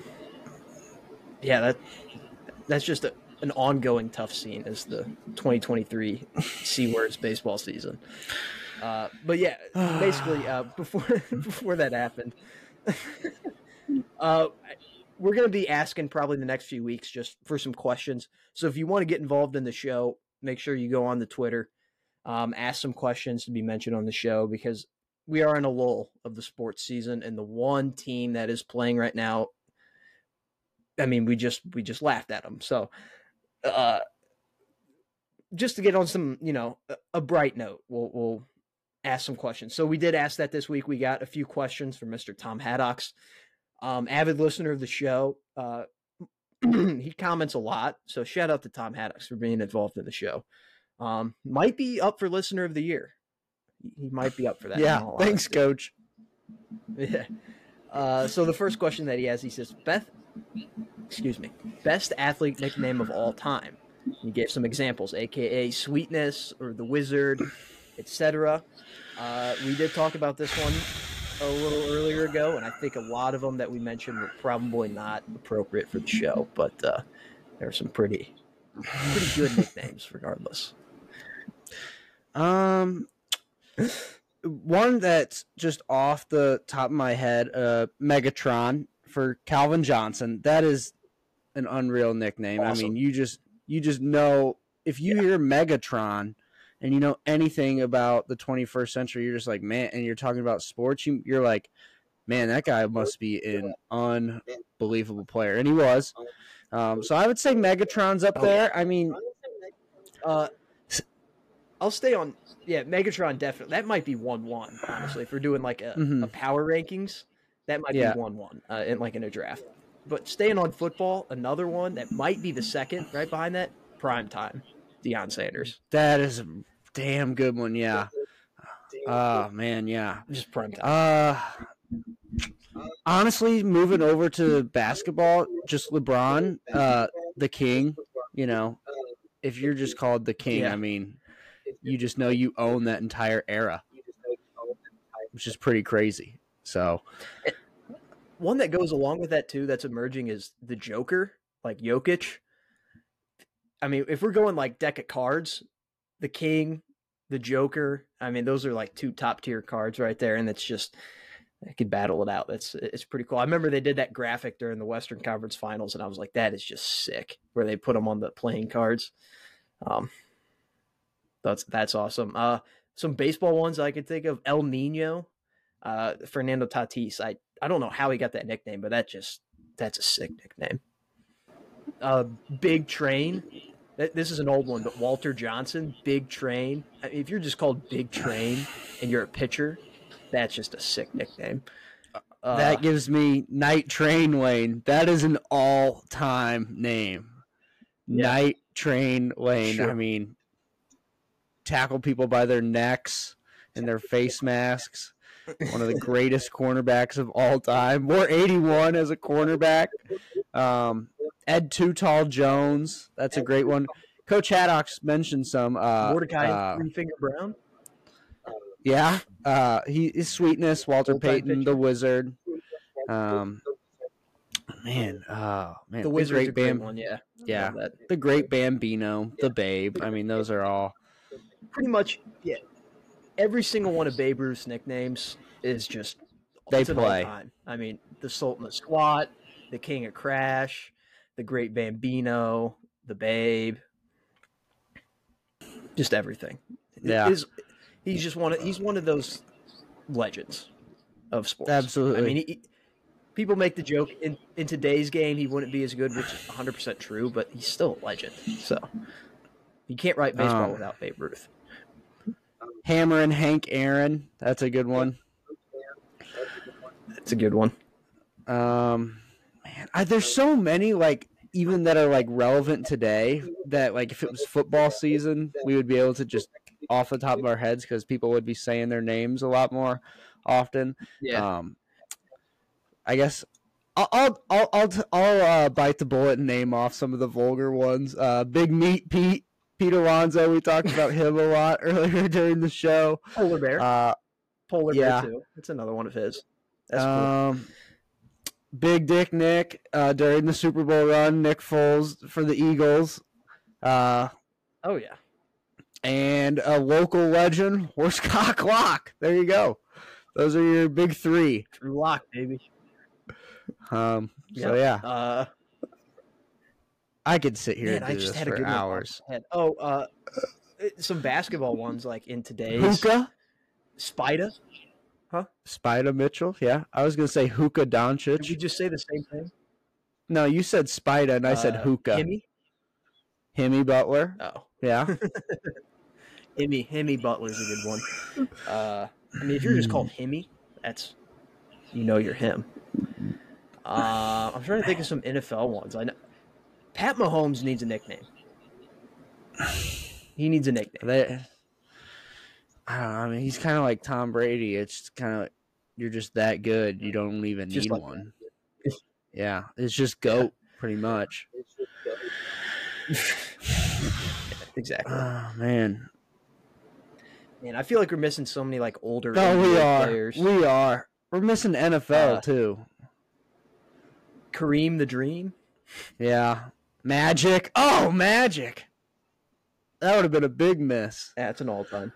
yeah, that that's just a, an ongoing tough scene as the 2023 C words baseball season. Uh, but yeah, basically, uh, [SIGHS] before [LAUGHS] before that happened, [LAUGHS] uh, we're going to be asking probably the next few weeks just for some questions. So if you want to get involved in the show, make sure you go on the Twitter, um, ask some questions to be mentioned on the show because we are in a lull of the sports season, and the one team that is playing right now. I mean, we just we just laughed at them. So, uh, just to get on some, you know, a, bright note, we'll we'll ask some questions. So we did ask that this week. We got a few questions from Mr. Tom Haddocks, um, avid listener of the show. Uh, [CLEARS THROAT] he comments a lot, so shout out to Tom Haddocks for being involved in the show. Um, might be up for listener of the year. He- He might be up for that. Yeah, thanks, coach. [LAUGHS] Yeah. Uh, so the first question that he has, he says, Beth, excuse me, best athlete nickname of all time. He gave some examples, aka Sweetness or the Wizard, etc. Uh, we did talk about this one a little earlier ago, and I think a lot of them that we mentioned were probably not appropriate for the show, but uh, there are some pretty, pretty good nicknames, regardless. Um, one that's just off the top of my head, uh, Megatron for Calvin Johnson. That is an unreal nickname. I mean, you just you just know if you hear Megatron and you know anything about the 21st century, you're just like, man, and you're talking about sports, you, you're like, man, that guy must be an unbelievable player, and he was. Um, so I would say Megatron's up yeah. there. I mean, Uh, I'll stay on. Yeah, Megatron definitely. That might be one one. Honestly, if we're doing like a, Mhm. a power rankings, that might Yeah. be one one. Uh, in like in a draft. But staying on football, another one that might be the second right behind that. Prime time, Deion Sanders. That is a damn good one, yeah. Oh man, yeah. Just prime time. Uh honestly, moving over to basketball, just LeBron, uh, the king. You know, if you're just called the king, Yeah. I mean, you just know you own that entire era, which is pretty crazy. So One that goes along with that too, that's emerging is the Joker, like Jokic. I mean, if we're going like deck of cards, the King, the Joker. I mean, those are like two top tier cards right there, and it's just I could battle it out. That's it's pretty cool. I remember they did that graphic during the Western Conference Finals, and I was like, that is just sick. Where they put them on the playing cards. Um, that's that's awesome. Uh, some baseball ones I could think of: El Nino, uh, Fernando Tatis. I I don't know how he got that nickname, but that just that's a sick nickname. Uh, Big Train. Th- This is an old one, but Walter Johnson, Big Train. I mean, if you're just called Big Train and you're a pitcher, That's just a sick nickname. Uh, that gives me Night Train Lane. That is an all-time name. Yeah. Night Train Lane. I mean, tackle people by their necks and their face masks. One of the greatest cornerbacks of all time. Wore 81 as a cornerback. Um, Ed Too Tall Jones. That's a great one. Coach Haddock's mentioned some. Uh, Mordecai uh, Three Finger Brown. yeah, uh, he his sweetness, Walter Payton, the Wizard. Um, man, oh man, The Wizard's a great great Bam, one. Yeah. yeah, the great Bambino, the Babe. I mean, those are all. Pretty much. Yeah. Every single one of Babe Ruth's nicknames is just They play. all-time. I mean, the Sultan of Swat, the King of Crash, the Great Bambino, the Babe, just everything. Yeah. is- he's just one of he's one of those legends of sports. Absolutely. I mean, he, people make the joke in in today's game he wouldn't be as good, which is 100 percent true, but he's still a legend. So you can't write baseball Um, without Babe Ruth. Hammerin' Hank Aaron. That's a good one. That's a good one. Um, man, I, there's so many like even that are like relevant today that like if it was football season, we would be able to just off the top of our heads because people would be saying their names a lot more often. Um, I guess I'll I'll I'll I'll, I'll uh, bite the bullet and name off some of the vulgar ones. Uh, Big Meat Pete, Pete Alonso. We talked about him a lot [LAUGHS] earlier during the show. Polar Bear. Uh, Polar yeah. Bear too. That's another one of his. That's cool. um, Big Dick Nick uh, during the Super Bowl run. Nick Foles for the Eagles. Uh, Oh yeah. and a local legend, Horsecock [LAUGHS] Lock. There you go. Those are your big three. Drew Lock, baby. Um, so Yep. yeah, Uh, I could sit here man, and I do just this had a for good hours. my. Oh, uh, some basketball ones like in today's Hookah, Spida. Huh? Spida Mitchell. Yeah, I was gonna say Hookah Did we Doncic. just say the same thing? No, you said Spida, and I said Uh, Hookah. Himmy. Himmy Butler. Oh, Yeah. [LAUGHS] Himmy. Himmy Butler's a good one. Uh, I mean, if you're just called Himmy, that's you know you're him. Uh, I'm trying to think of some NFL ones. I know Pat Mahomes needs a nickname. He needs a nickname. I don't know. I mean, he's kind of like Tom Brady. It's kind of you're just that good. You don't even Just need like one. [LAUGHS] Yeah, it's just goat pretty much. [LAUGHS] Exactly. Oh man. Man, I feel like we're missing so many like older. No, we are. Players. We are. We're missing NFL Uh, too. Kareem the Dream. Yeah. Magic. Oh, Magic. That would have been a big miss. That's an all time.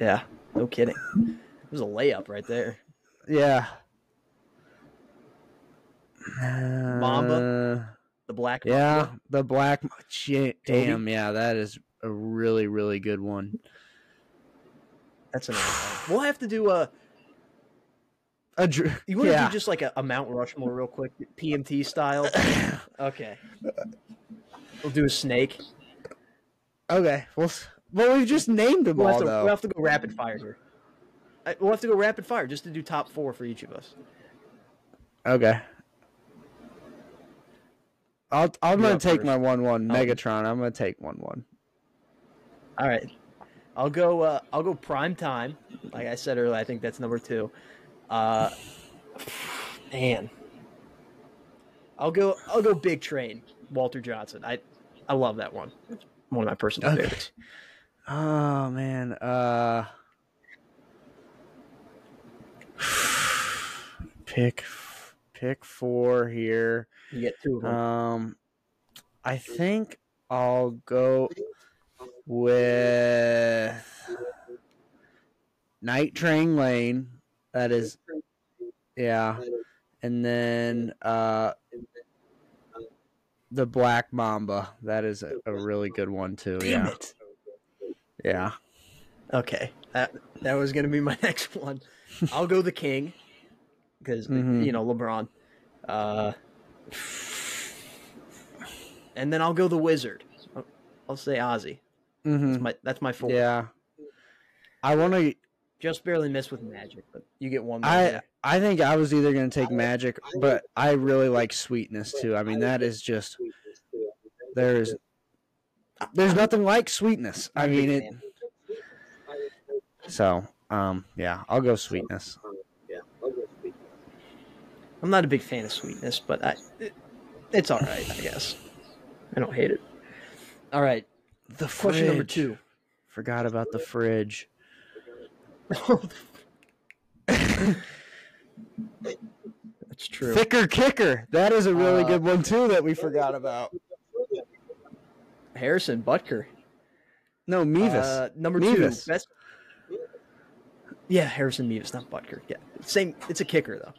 Yeah, no kidding. It was a layup right there. Yeah. Mamba? Uh, The black. yeah, the black. Shit, damn, yeah, that is a really, really good one. that's an all time. We'll have to do a. A dr- [LAUGHS] You want to yeah. do just like a, a Mount Rushmore real quick, PMT style? [LAUGHS] Okay. We'll do a snake. okay. Well, well, we've just named them We'll all have, to, though. we'll have to go rapid fire here. We'll have to go rapid fire just to do top four for each of us. Okay. I'll, I'm You're gonna take first. my one one. Megatron. I'm gonna take one one. All right. I'll go. Uh, I'll go prime time. Like I said earlier, I think that's number two. Uh, man, I'll go. I'll go big train. Walter Johnson. I, I love that one. It's one of my personal Okay. favorites. Oh man. Uh pick pick four here. You get two of them. Um I think I'll go with Night Train Lane. That is yeah. And then uh the Black Mamba. That is a, a really good one too. Damn yeah. it. Yeah. Okay, that that was gonna be my [LAUGHS] next one. I'll go the king because Mhm. you know LeBron. Uh, and then I'll go the wizard. I'll, I'll say Ozzie. Mhm. That's my that's my four. Yeah. I want to Just barely missed with Magic, but you get one. I there. I think I was either going to take Magic, but I really like Sweetness too. I mean, that is just there's there's nothing like Sweetness. I mean it. So um, yeah, I'll go Sweetness. I'm not a big fan of sweetness, but I, it, it's all right, I guess. I don't hate it. All right, The question number two. Forgot about the fridge. That's true. Thicker kicker. That is a really Uh, good one too that we forgot about. Harrison Butker. No, Mevis. Uh, number Mevis. two. Best. Yeah, Harrison Mevis, not Butker. Yeah, same. It's a kicker though.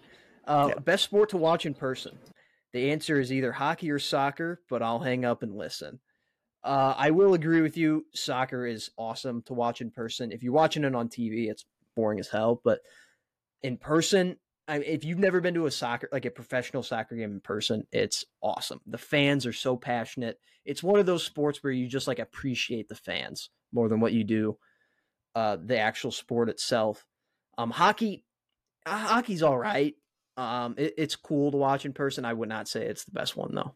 Uh, Yeah. Best sport to watch in person. The answer is either hockey or soccer, but I'll hang up and listen. Uh, I will agree with you. Soccer is awesome to watch in person. If you're watching it on TV, it's boring as hell. But in person, I, if you've never been to a soccer, like a professional soccer game in person, it's awesome. The fans are so passionate. It's one of those sports where you just like appreciate the fans more than what you do uh, the actual sport itself. Um, hockey, uh, hockey's all right. Um, it, it's cool to watch in person. I would not say it's the best one though,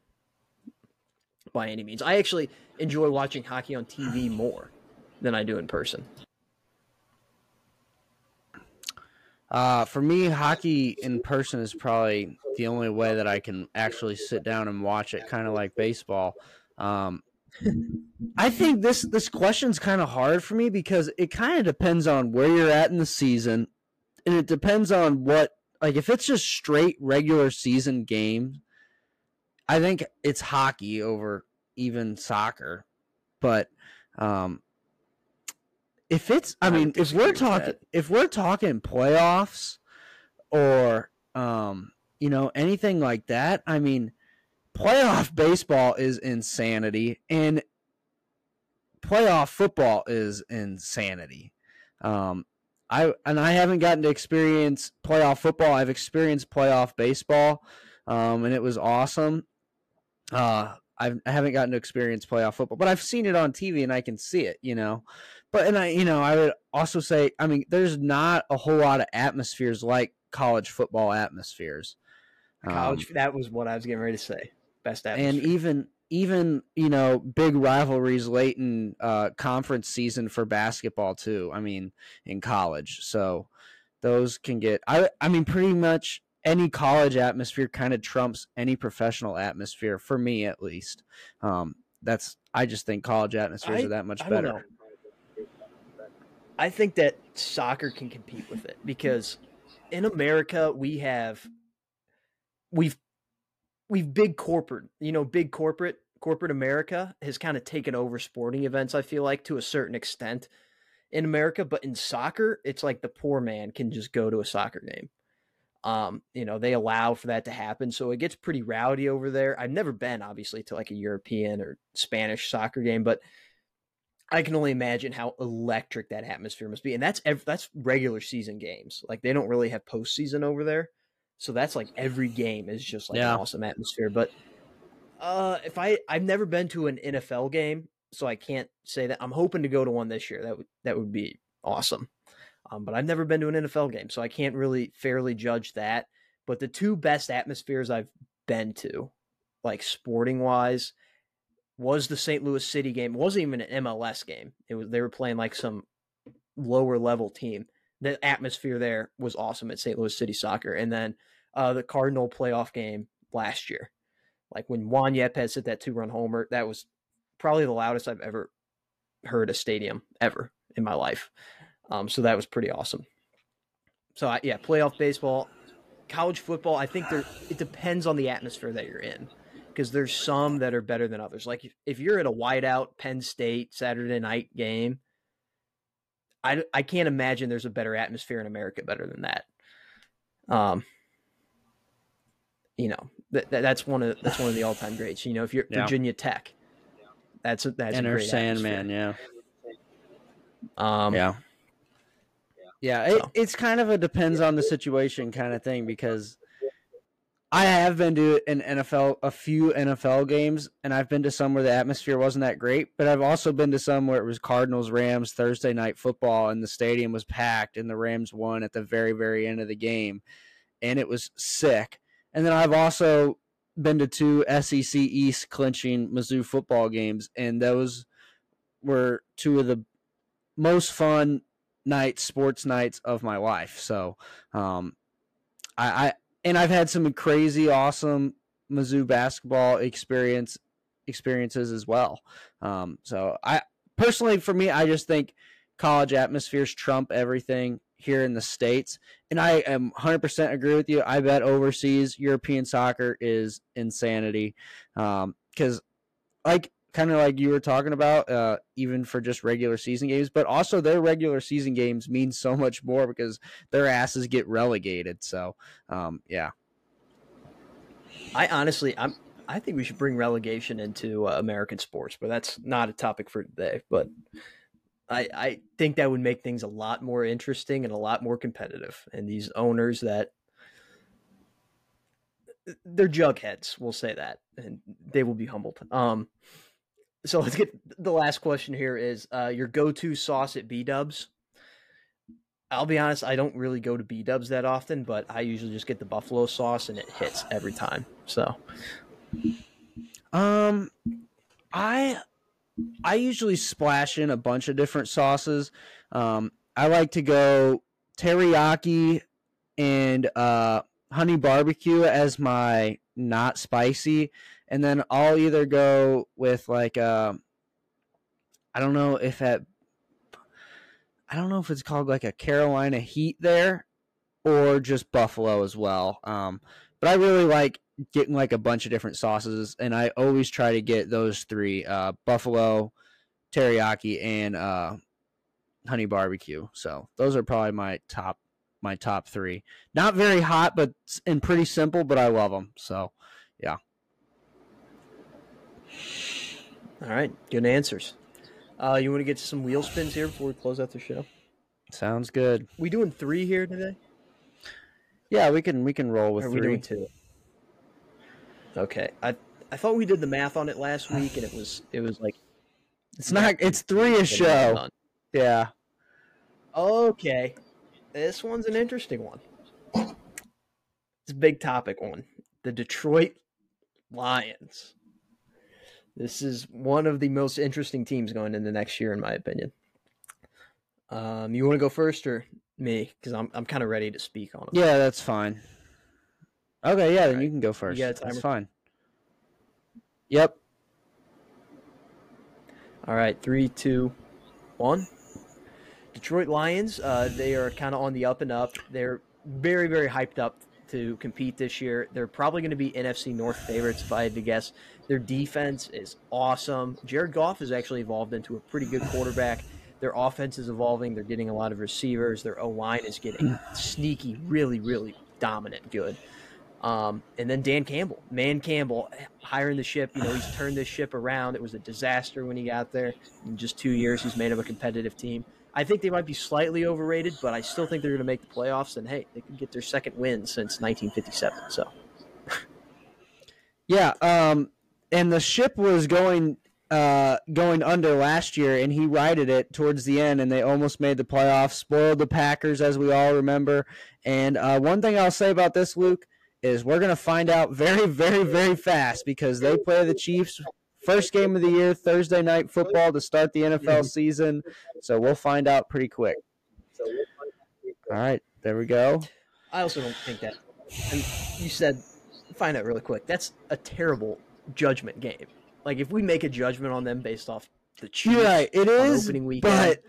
by any means. I actually enjoy watching hockey on TV more than I do in person. Uh, for me, hockey in person is probably the only way that I can actually sit down and watch it, kind of like baseball. Um, I think this this question's kind of hard for me because it kind of depends on where you're at in the season, and it depends on what like if it's just straight regular season games. I think it's hockey over even soccer, but um, if it's I I mean if we're talking if we're talking playoffs or um you know anything like that, I mean playoff baseball is insanity and playoff football is insanity. Um I and I haven't gotten to experience playoff football. I've experienced playoff baseball um and it was awesome. Uh I've, I haven't gotten to experience playoff football, but I've seen it on TV and I can see it, you know. But and I, you know, I would also say, I mean, there's not a whole lot of atmospheres like college football atmospheres. Um, College, that was what I was getting ready to say. Best and even even you know big rivalries late in uh, conference season for basketball too. I mean, in college, so those can get. I I mean, pretty much any college atmosphere kind of trumps any professional atmosphere for me at least. Um, that's I just think college atmospheres I- are that much I better. I think that soccer can compete with it because in America we have we've we've big corporate, you know, big corporate corporate America has kind of taken over sporting events I feel like to a certain extent in America, but in soccer it's like the poor man can just go to a soccer game. Um, you know, they allow for that to happen, so it gets pretty rowdy over there. I've never been obviously to like a European or Spanish soccer game, but I can only imagine how electric that atmosphere must be, and that's ev- that's regular season games. Like they don't really have postseason over there, so that's like every game is just like Yeah. an awesome atmosphere. But uh, if I I've never been to an NFL game, so I can't say that. I'm hoping to go to one this year. That would that would be awesome. Um, but I've never been to an NFL game, so I can't really fairly judge that. But the two best atmospheres I've been to, like sporting wise, was the St. Louis City game. It wasn't even an MLS game. It was they were playing like some lower level team. The atmosphere there was awesome at St. Louis City Soccer, and then uh, the Cardinal playoff game last year, like when Juan Yepez hit that two run homer, that was probably the loudest I've ever heard a stadium ever in my life. Um, so that was pretty awesome. So I, yeah, playoff baseball, college football. I think there it depends on the atmosphere that you're in because there's some that are better than others. Like if, if you're at a whiteout Penn State Saturday night game, I, I can't imagine there's a better atmosphere in America better than that. Um, you know that, that that's one of that's one of the all time greats. You know, if you're Yeah. Virginia Tech, that's a, that's a great Sandman, yeah. Um, yeah. Yeah, it, So. it's kind of a depends on the situation kind of thing because I have been to an NFL, a few NFL games, and I've been to some where the atmosphere wasn't that great. But I've also been to some where it was Cardinals Rams Thursday night football, and the stadium was packed, and the Rams won at the very, very end of the game, and it was sick. And then I've also been to two SEC East clinching Mizzou football games, and those were two of the most fun nights, sports nights of my life. So, um, I, I and I've had some crazy, awesome Mizzou basketball experience experiences as well. Um, so I personally, for me, I just think college atmospheres trump everything here in the states, and I am 100% agree with you. I bet overseas European soccer is insanity because, um, like kind of like you were talking about, uh, even for just regular season games, but also their regular season games mean so much more because their asses get relegated. So, um, yeah. I honestly, I'm. I think we should bring relegation into uh, American sports, but that's not a topic for today. But I, I think that would make things a lot more interesting and a lot more competitive. And these owners that they're jugheads, we'll say that, and they will be humbled. Um, so let's get the last question here is uh, your go-to sauce at B Dubs. I'll be honest, I don't really go to B Dubs that often, but I usually just get the buffalo sauce and it hits every time. So, um, I I usually splash in a bunch of different sauces. Um, I like to go teriyaki and uh, honey barbecue as my not spicy, and then I'll either go with like uh, I don't know if at I don't know if it's called like a Carolina Heat there or just Buffalo as well. Um, but I really like getting like a bunch of different sauces, and I always try to get those three: uh, Buffalo, teriyaki, and uh, honey barbecue. So those are probably my top my top three. Not very hot, but and pretty simple, but I love them. So yeah. All right, good answers. Uh, you want to get to some wheel spins here before we close out the show? Sounds good. We doing three here today? Yeah, we can we can roll with are three. we doing two? Okay, I I thought we did the math on it last week, and it was it was like It's not. It's three a show. Yeah. Okay, this one's an interesting one. It's a big topic one. The Detroit Lions. This is one of the most interesting teams going into next year, in my opinion. Um, you want to go first or me? Because I'm I'm kind of ready to speak on it. Yeah, that's fine. Okay, yeah, then Alright. you can go first. Yeah, That's fine. Yep. All right, three, two, one. Detroit Lions. Uh, they are kind of on the up and up. They're very, very hyped up to compete this year. They're probably going to be NFC North favorites, if I had to guess. Their defense is awesome. Jared Goff has actually evolved into a pretty good quarterback. Their offense is evolving. They're getting a lot of receivers. Their O line is getting sneaky, really, really dominant, good. Um, and then Dan Campbell, man Campbell, hiring the ship. You know, he's turned this ship around. It was a disaster when he got there. In just two years, he's made him a competitive team. I think they might be slightly overrated, but I still think they're going to make the playoffs. And hey, they could get their second win since 1957. So [LAUGHS] Yeah. Um. And the ship was going uh going under last year, and he righted it towards the end, and they almost made the playoffs. Spoiled the Packers, as we all remember. And uh, one thing I'll say about this, Luke, is we're gonna find out very, very, very fast because they play the Chiefs. First game of the year, Thursday night football to start the NFL season. So we'll find out pretty quick. All right, there we go. I also don't think that. You said find out really quick. That's a terrible judgment game. Like if we make a judgment on them based off the Chiefs right. It is, opening weekend,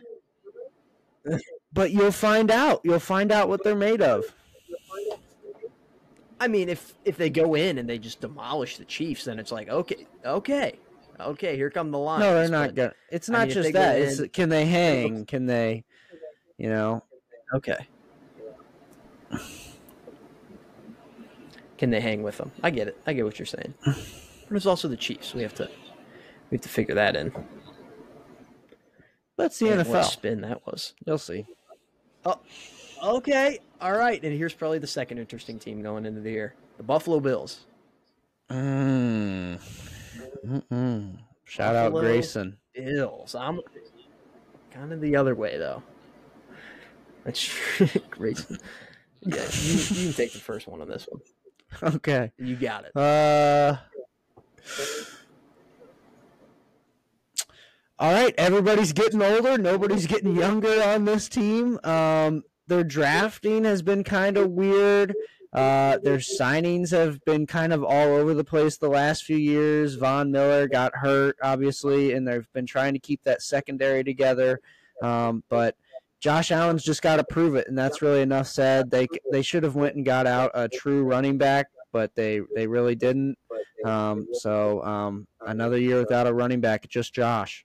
but [LAUGHS] but you'll find out. You'll find out what they're made of. I mean, if if they go in and they just demolish the Chiefs, then it's like okay, okay, okay. Here come the Lions. No, they're not gonna. It's I not mean, just that. It's can they hang? Can they, you know? Okay. Can they hang with them? I get it. I get what you're saying. [LAUGHS] But there's also the Chiefs. We have to we have to figure that in. That's the Man, What NFL. spin that was. You'll see. Oh, Okay. All right. And here's probably the second interesting team going into the year. The Buffalo Bills. Mm. Mm-mm. Shout out Buffalo Grayson. Bills. I'm kind of the other way though. That's [LAUGHS] great. Yeah, you, you can take the first one on this one. [LAUGHS] Okay. You got it. Uh. All right, everybody's getting older. Nobody's getting younger on this team. Um, their drafting has been kind of weird. Uh, their signings have been kind of all over the place the last few years. Von Miller got hurt, obviously, and they've been trying to keep that secondary together. Um, but Josh Allen's just got to prove it, and that's really enough said. They they should have went and got out a true running back, but they they really didn't. Um, so um, another year without a running back, just Josh.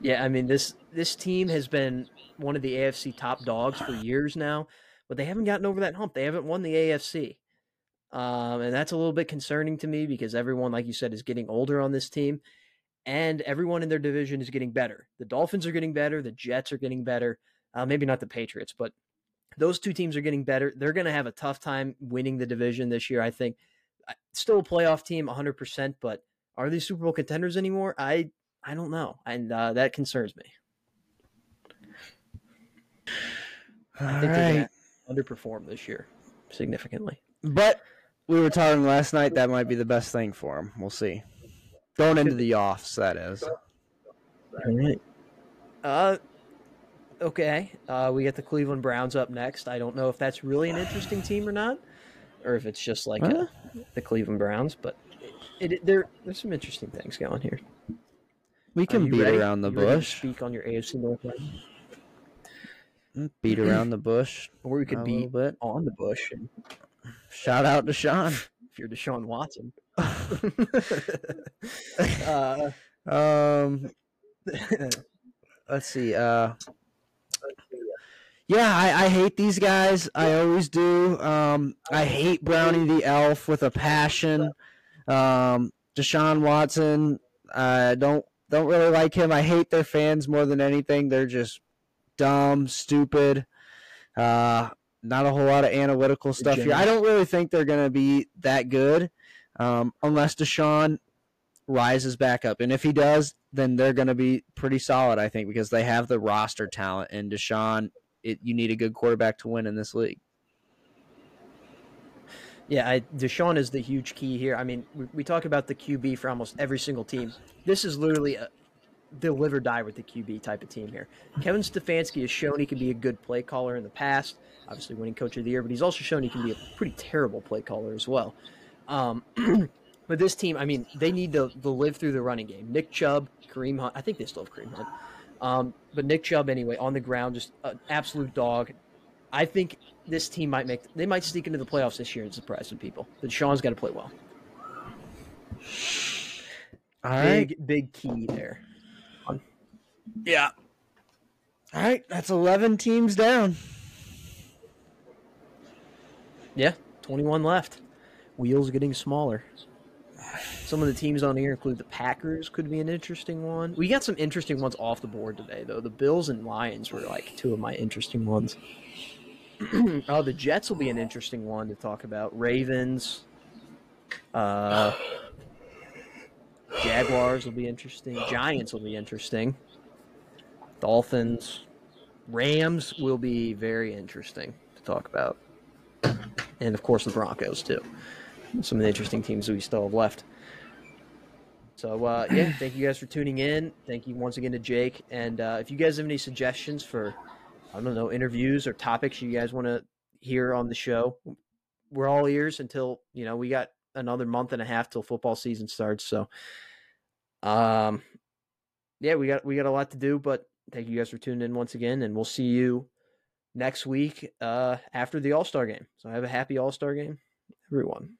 Yeah, I mean this this team has been one of the AFC top dogs for years now, but they haven't gotten over that hump. They haven't won the AFC. Um, and that's a little bit concerning to me because everyone, like you said, is getting older on this team, and everyone in their division is getting better. The Dolphins are getting better. The Jets are getting better. Uh, maybe not the Patriots, but those two teams are getting better. They're going to have a tough time winning the division this year. I think still a playoff team, 100%, but are they Super Bowl contenders anymore? I I don't know, and uh, that concerns me. All I think they're right. going to underperform this year significantly. But we were talking last night that might be the best thing for him. We'll see. Going into the offs, that is. All right. Uh, okay. Uh, we get the Cleveland Browns up next. I don't know if that's really an interesting team or not, or if it's just like uh, the Cleveland Browns. But it, it there there's some interesting things going here. We can beat ready? around the You bush. Speak on your AFC North, line? Beat around the bush. or we could little be bit. on the bush and Shout out to Sean. [LAUGHS] if you're Deshaun Watson. [LAUGHS] [LAUGHS] uh, Um, let's see. Uh, yeah, I, I hate these guys. I always do. Um, I hate Brownie the Elf with a passion. Um, Deshaun Watson. I don't don't really like him. I hate their fans more than anything. They're just dumb, stupid. Uh, not a whole lot of analytical stuff here. I don't really think they're going to be that good um, unless Deshaun rises back up. And if he does, then they're going to be pretty solid, I think, because they have the roster talent. And Deshaun, it, you need a good quarterback to win in this league. Yeah, I, Deshaun is the huge key here. I mean, we, we talk about the QB for almost every single team. This is literally a the live or die with the QB type of team here. Kevin Stefanski has shown he can be a good play caller in the past, obviously winning Coach of the Year, but he's also shown he can be a pretty terrible play caller as well. Um, [CLEARS THROAT] but this team, I mean, they need to, to live through the running game. Nick Chubb, Kareem Hunt, I think they still have Kareem Hunt. Um, but Nick Chubb, anyway, on the ground, just an absolute dog. I think this team might make they might sneak into the playoffs this year and surprise some people. But Sean's got to play well. All right. Big big key there. Yeah. All right. That's 11 teams down. Yeah, twenty one left. Wheels getting smaller. Some of the teams on here include the Packers could be an interesting one. We got some interesting ones off the board today though. The Bills and Lions were like two of my interesting ones. [CLEARS THROAT] oh, the Jets will be an interesting one to talk about. Ravens. Uh Jaguars will be interesting. Giants will be interesting. Dolphins. Rams will be very interesting to talk about. And of course the Broncos too. Some of the interesting teams we still have left. So uh, yeah, thank you guys for tuning in. Thank you once again to Jake. And uh, if you guys have any suggestions for I don't know interviews or topics you guys want to hear on the show, we're all ears until you know we got another month and a half till football season starts. So, um, yeah, we got we got a lot to do. But thank you guys for tuning in once again, and we'll see you next week uh, after the All Star game. So have a happy All Star game, everyone.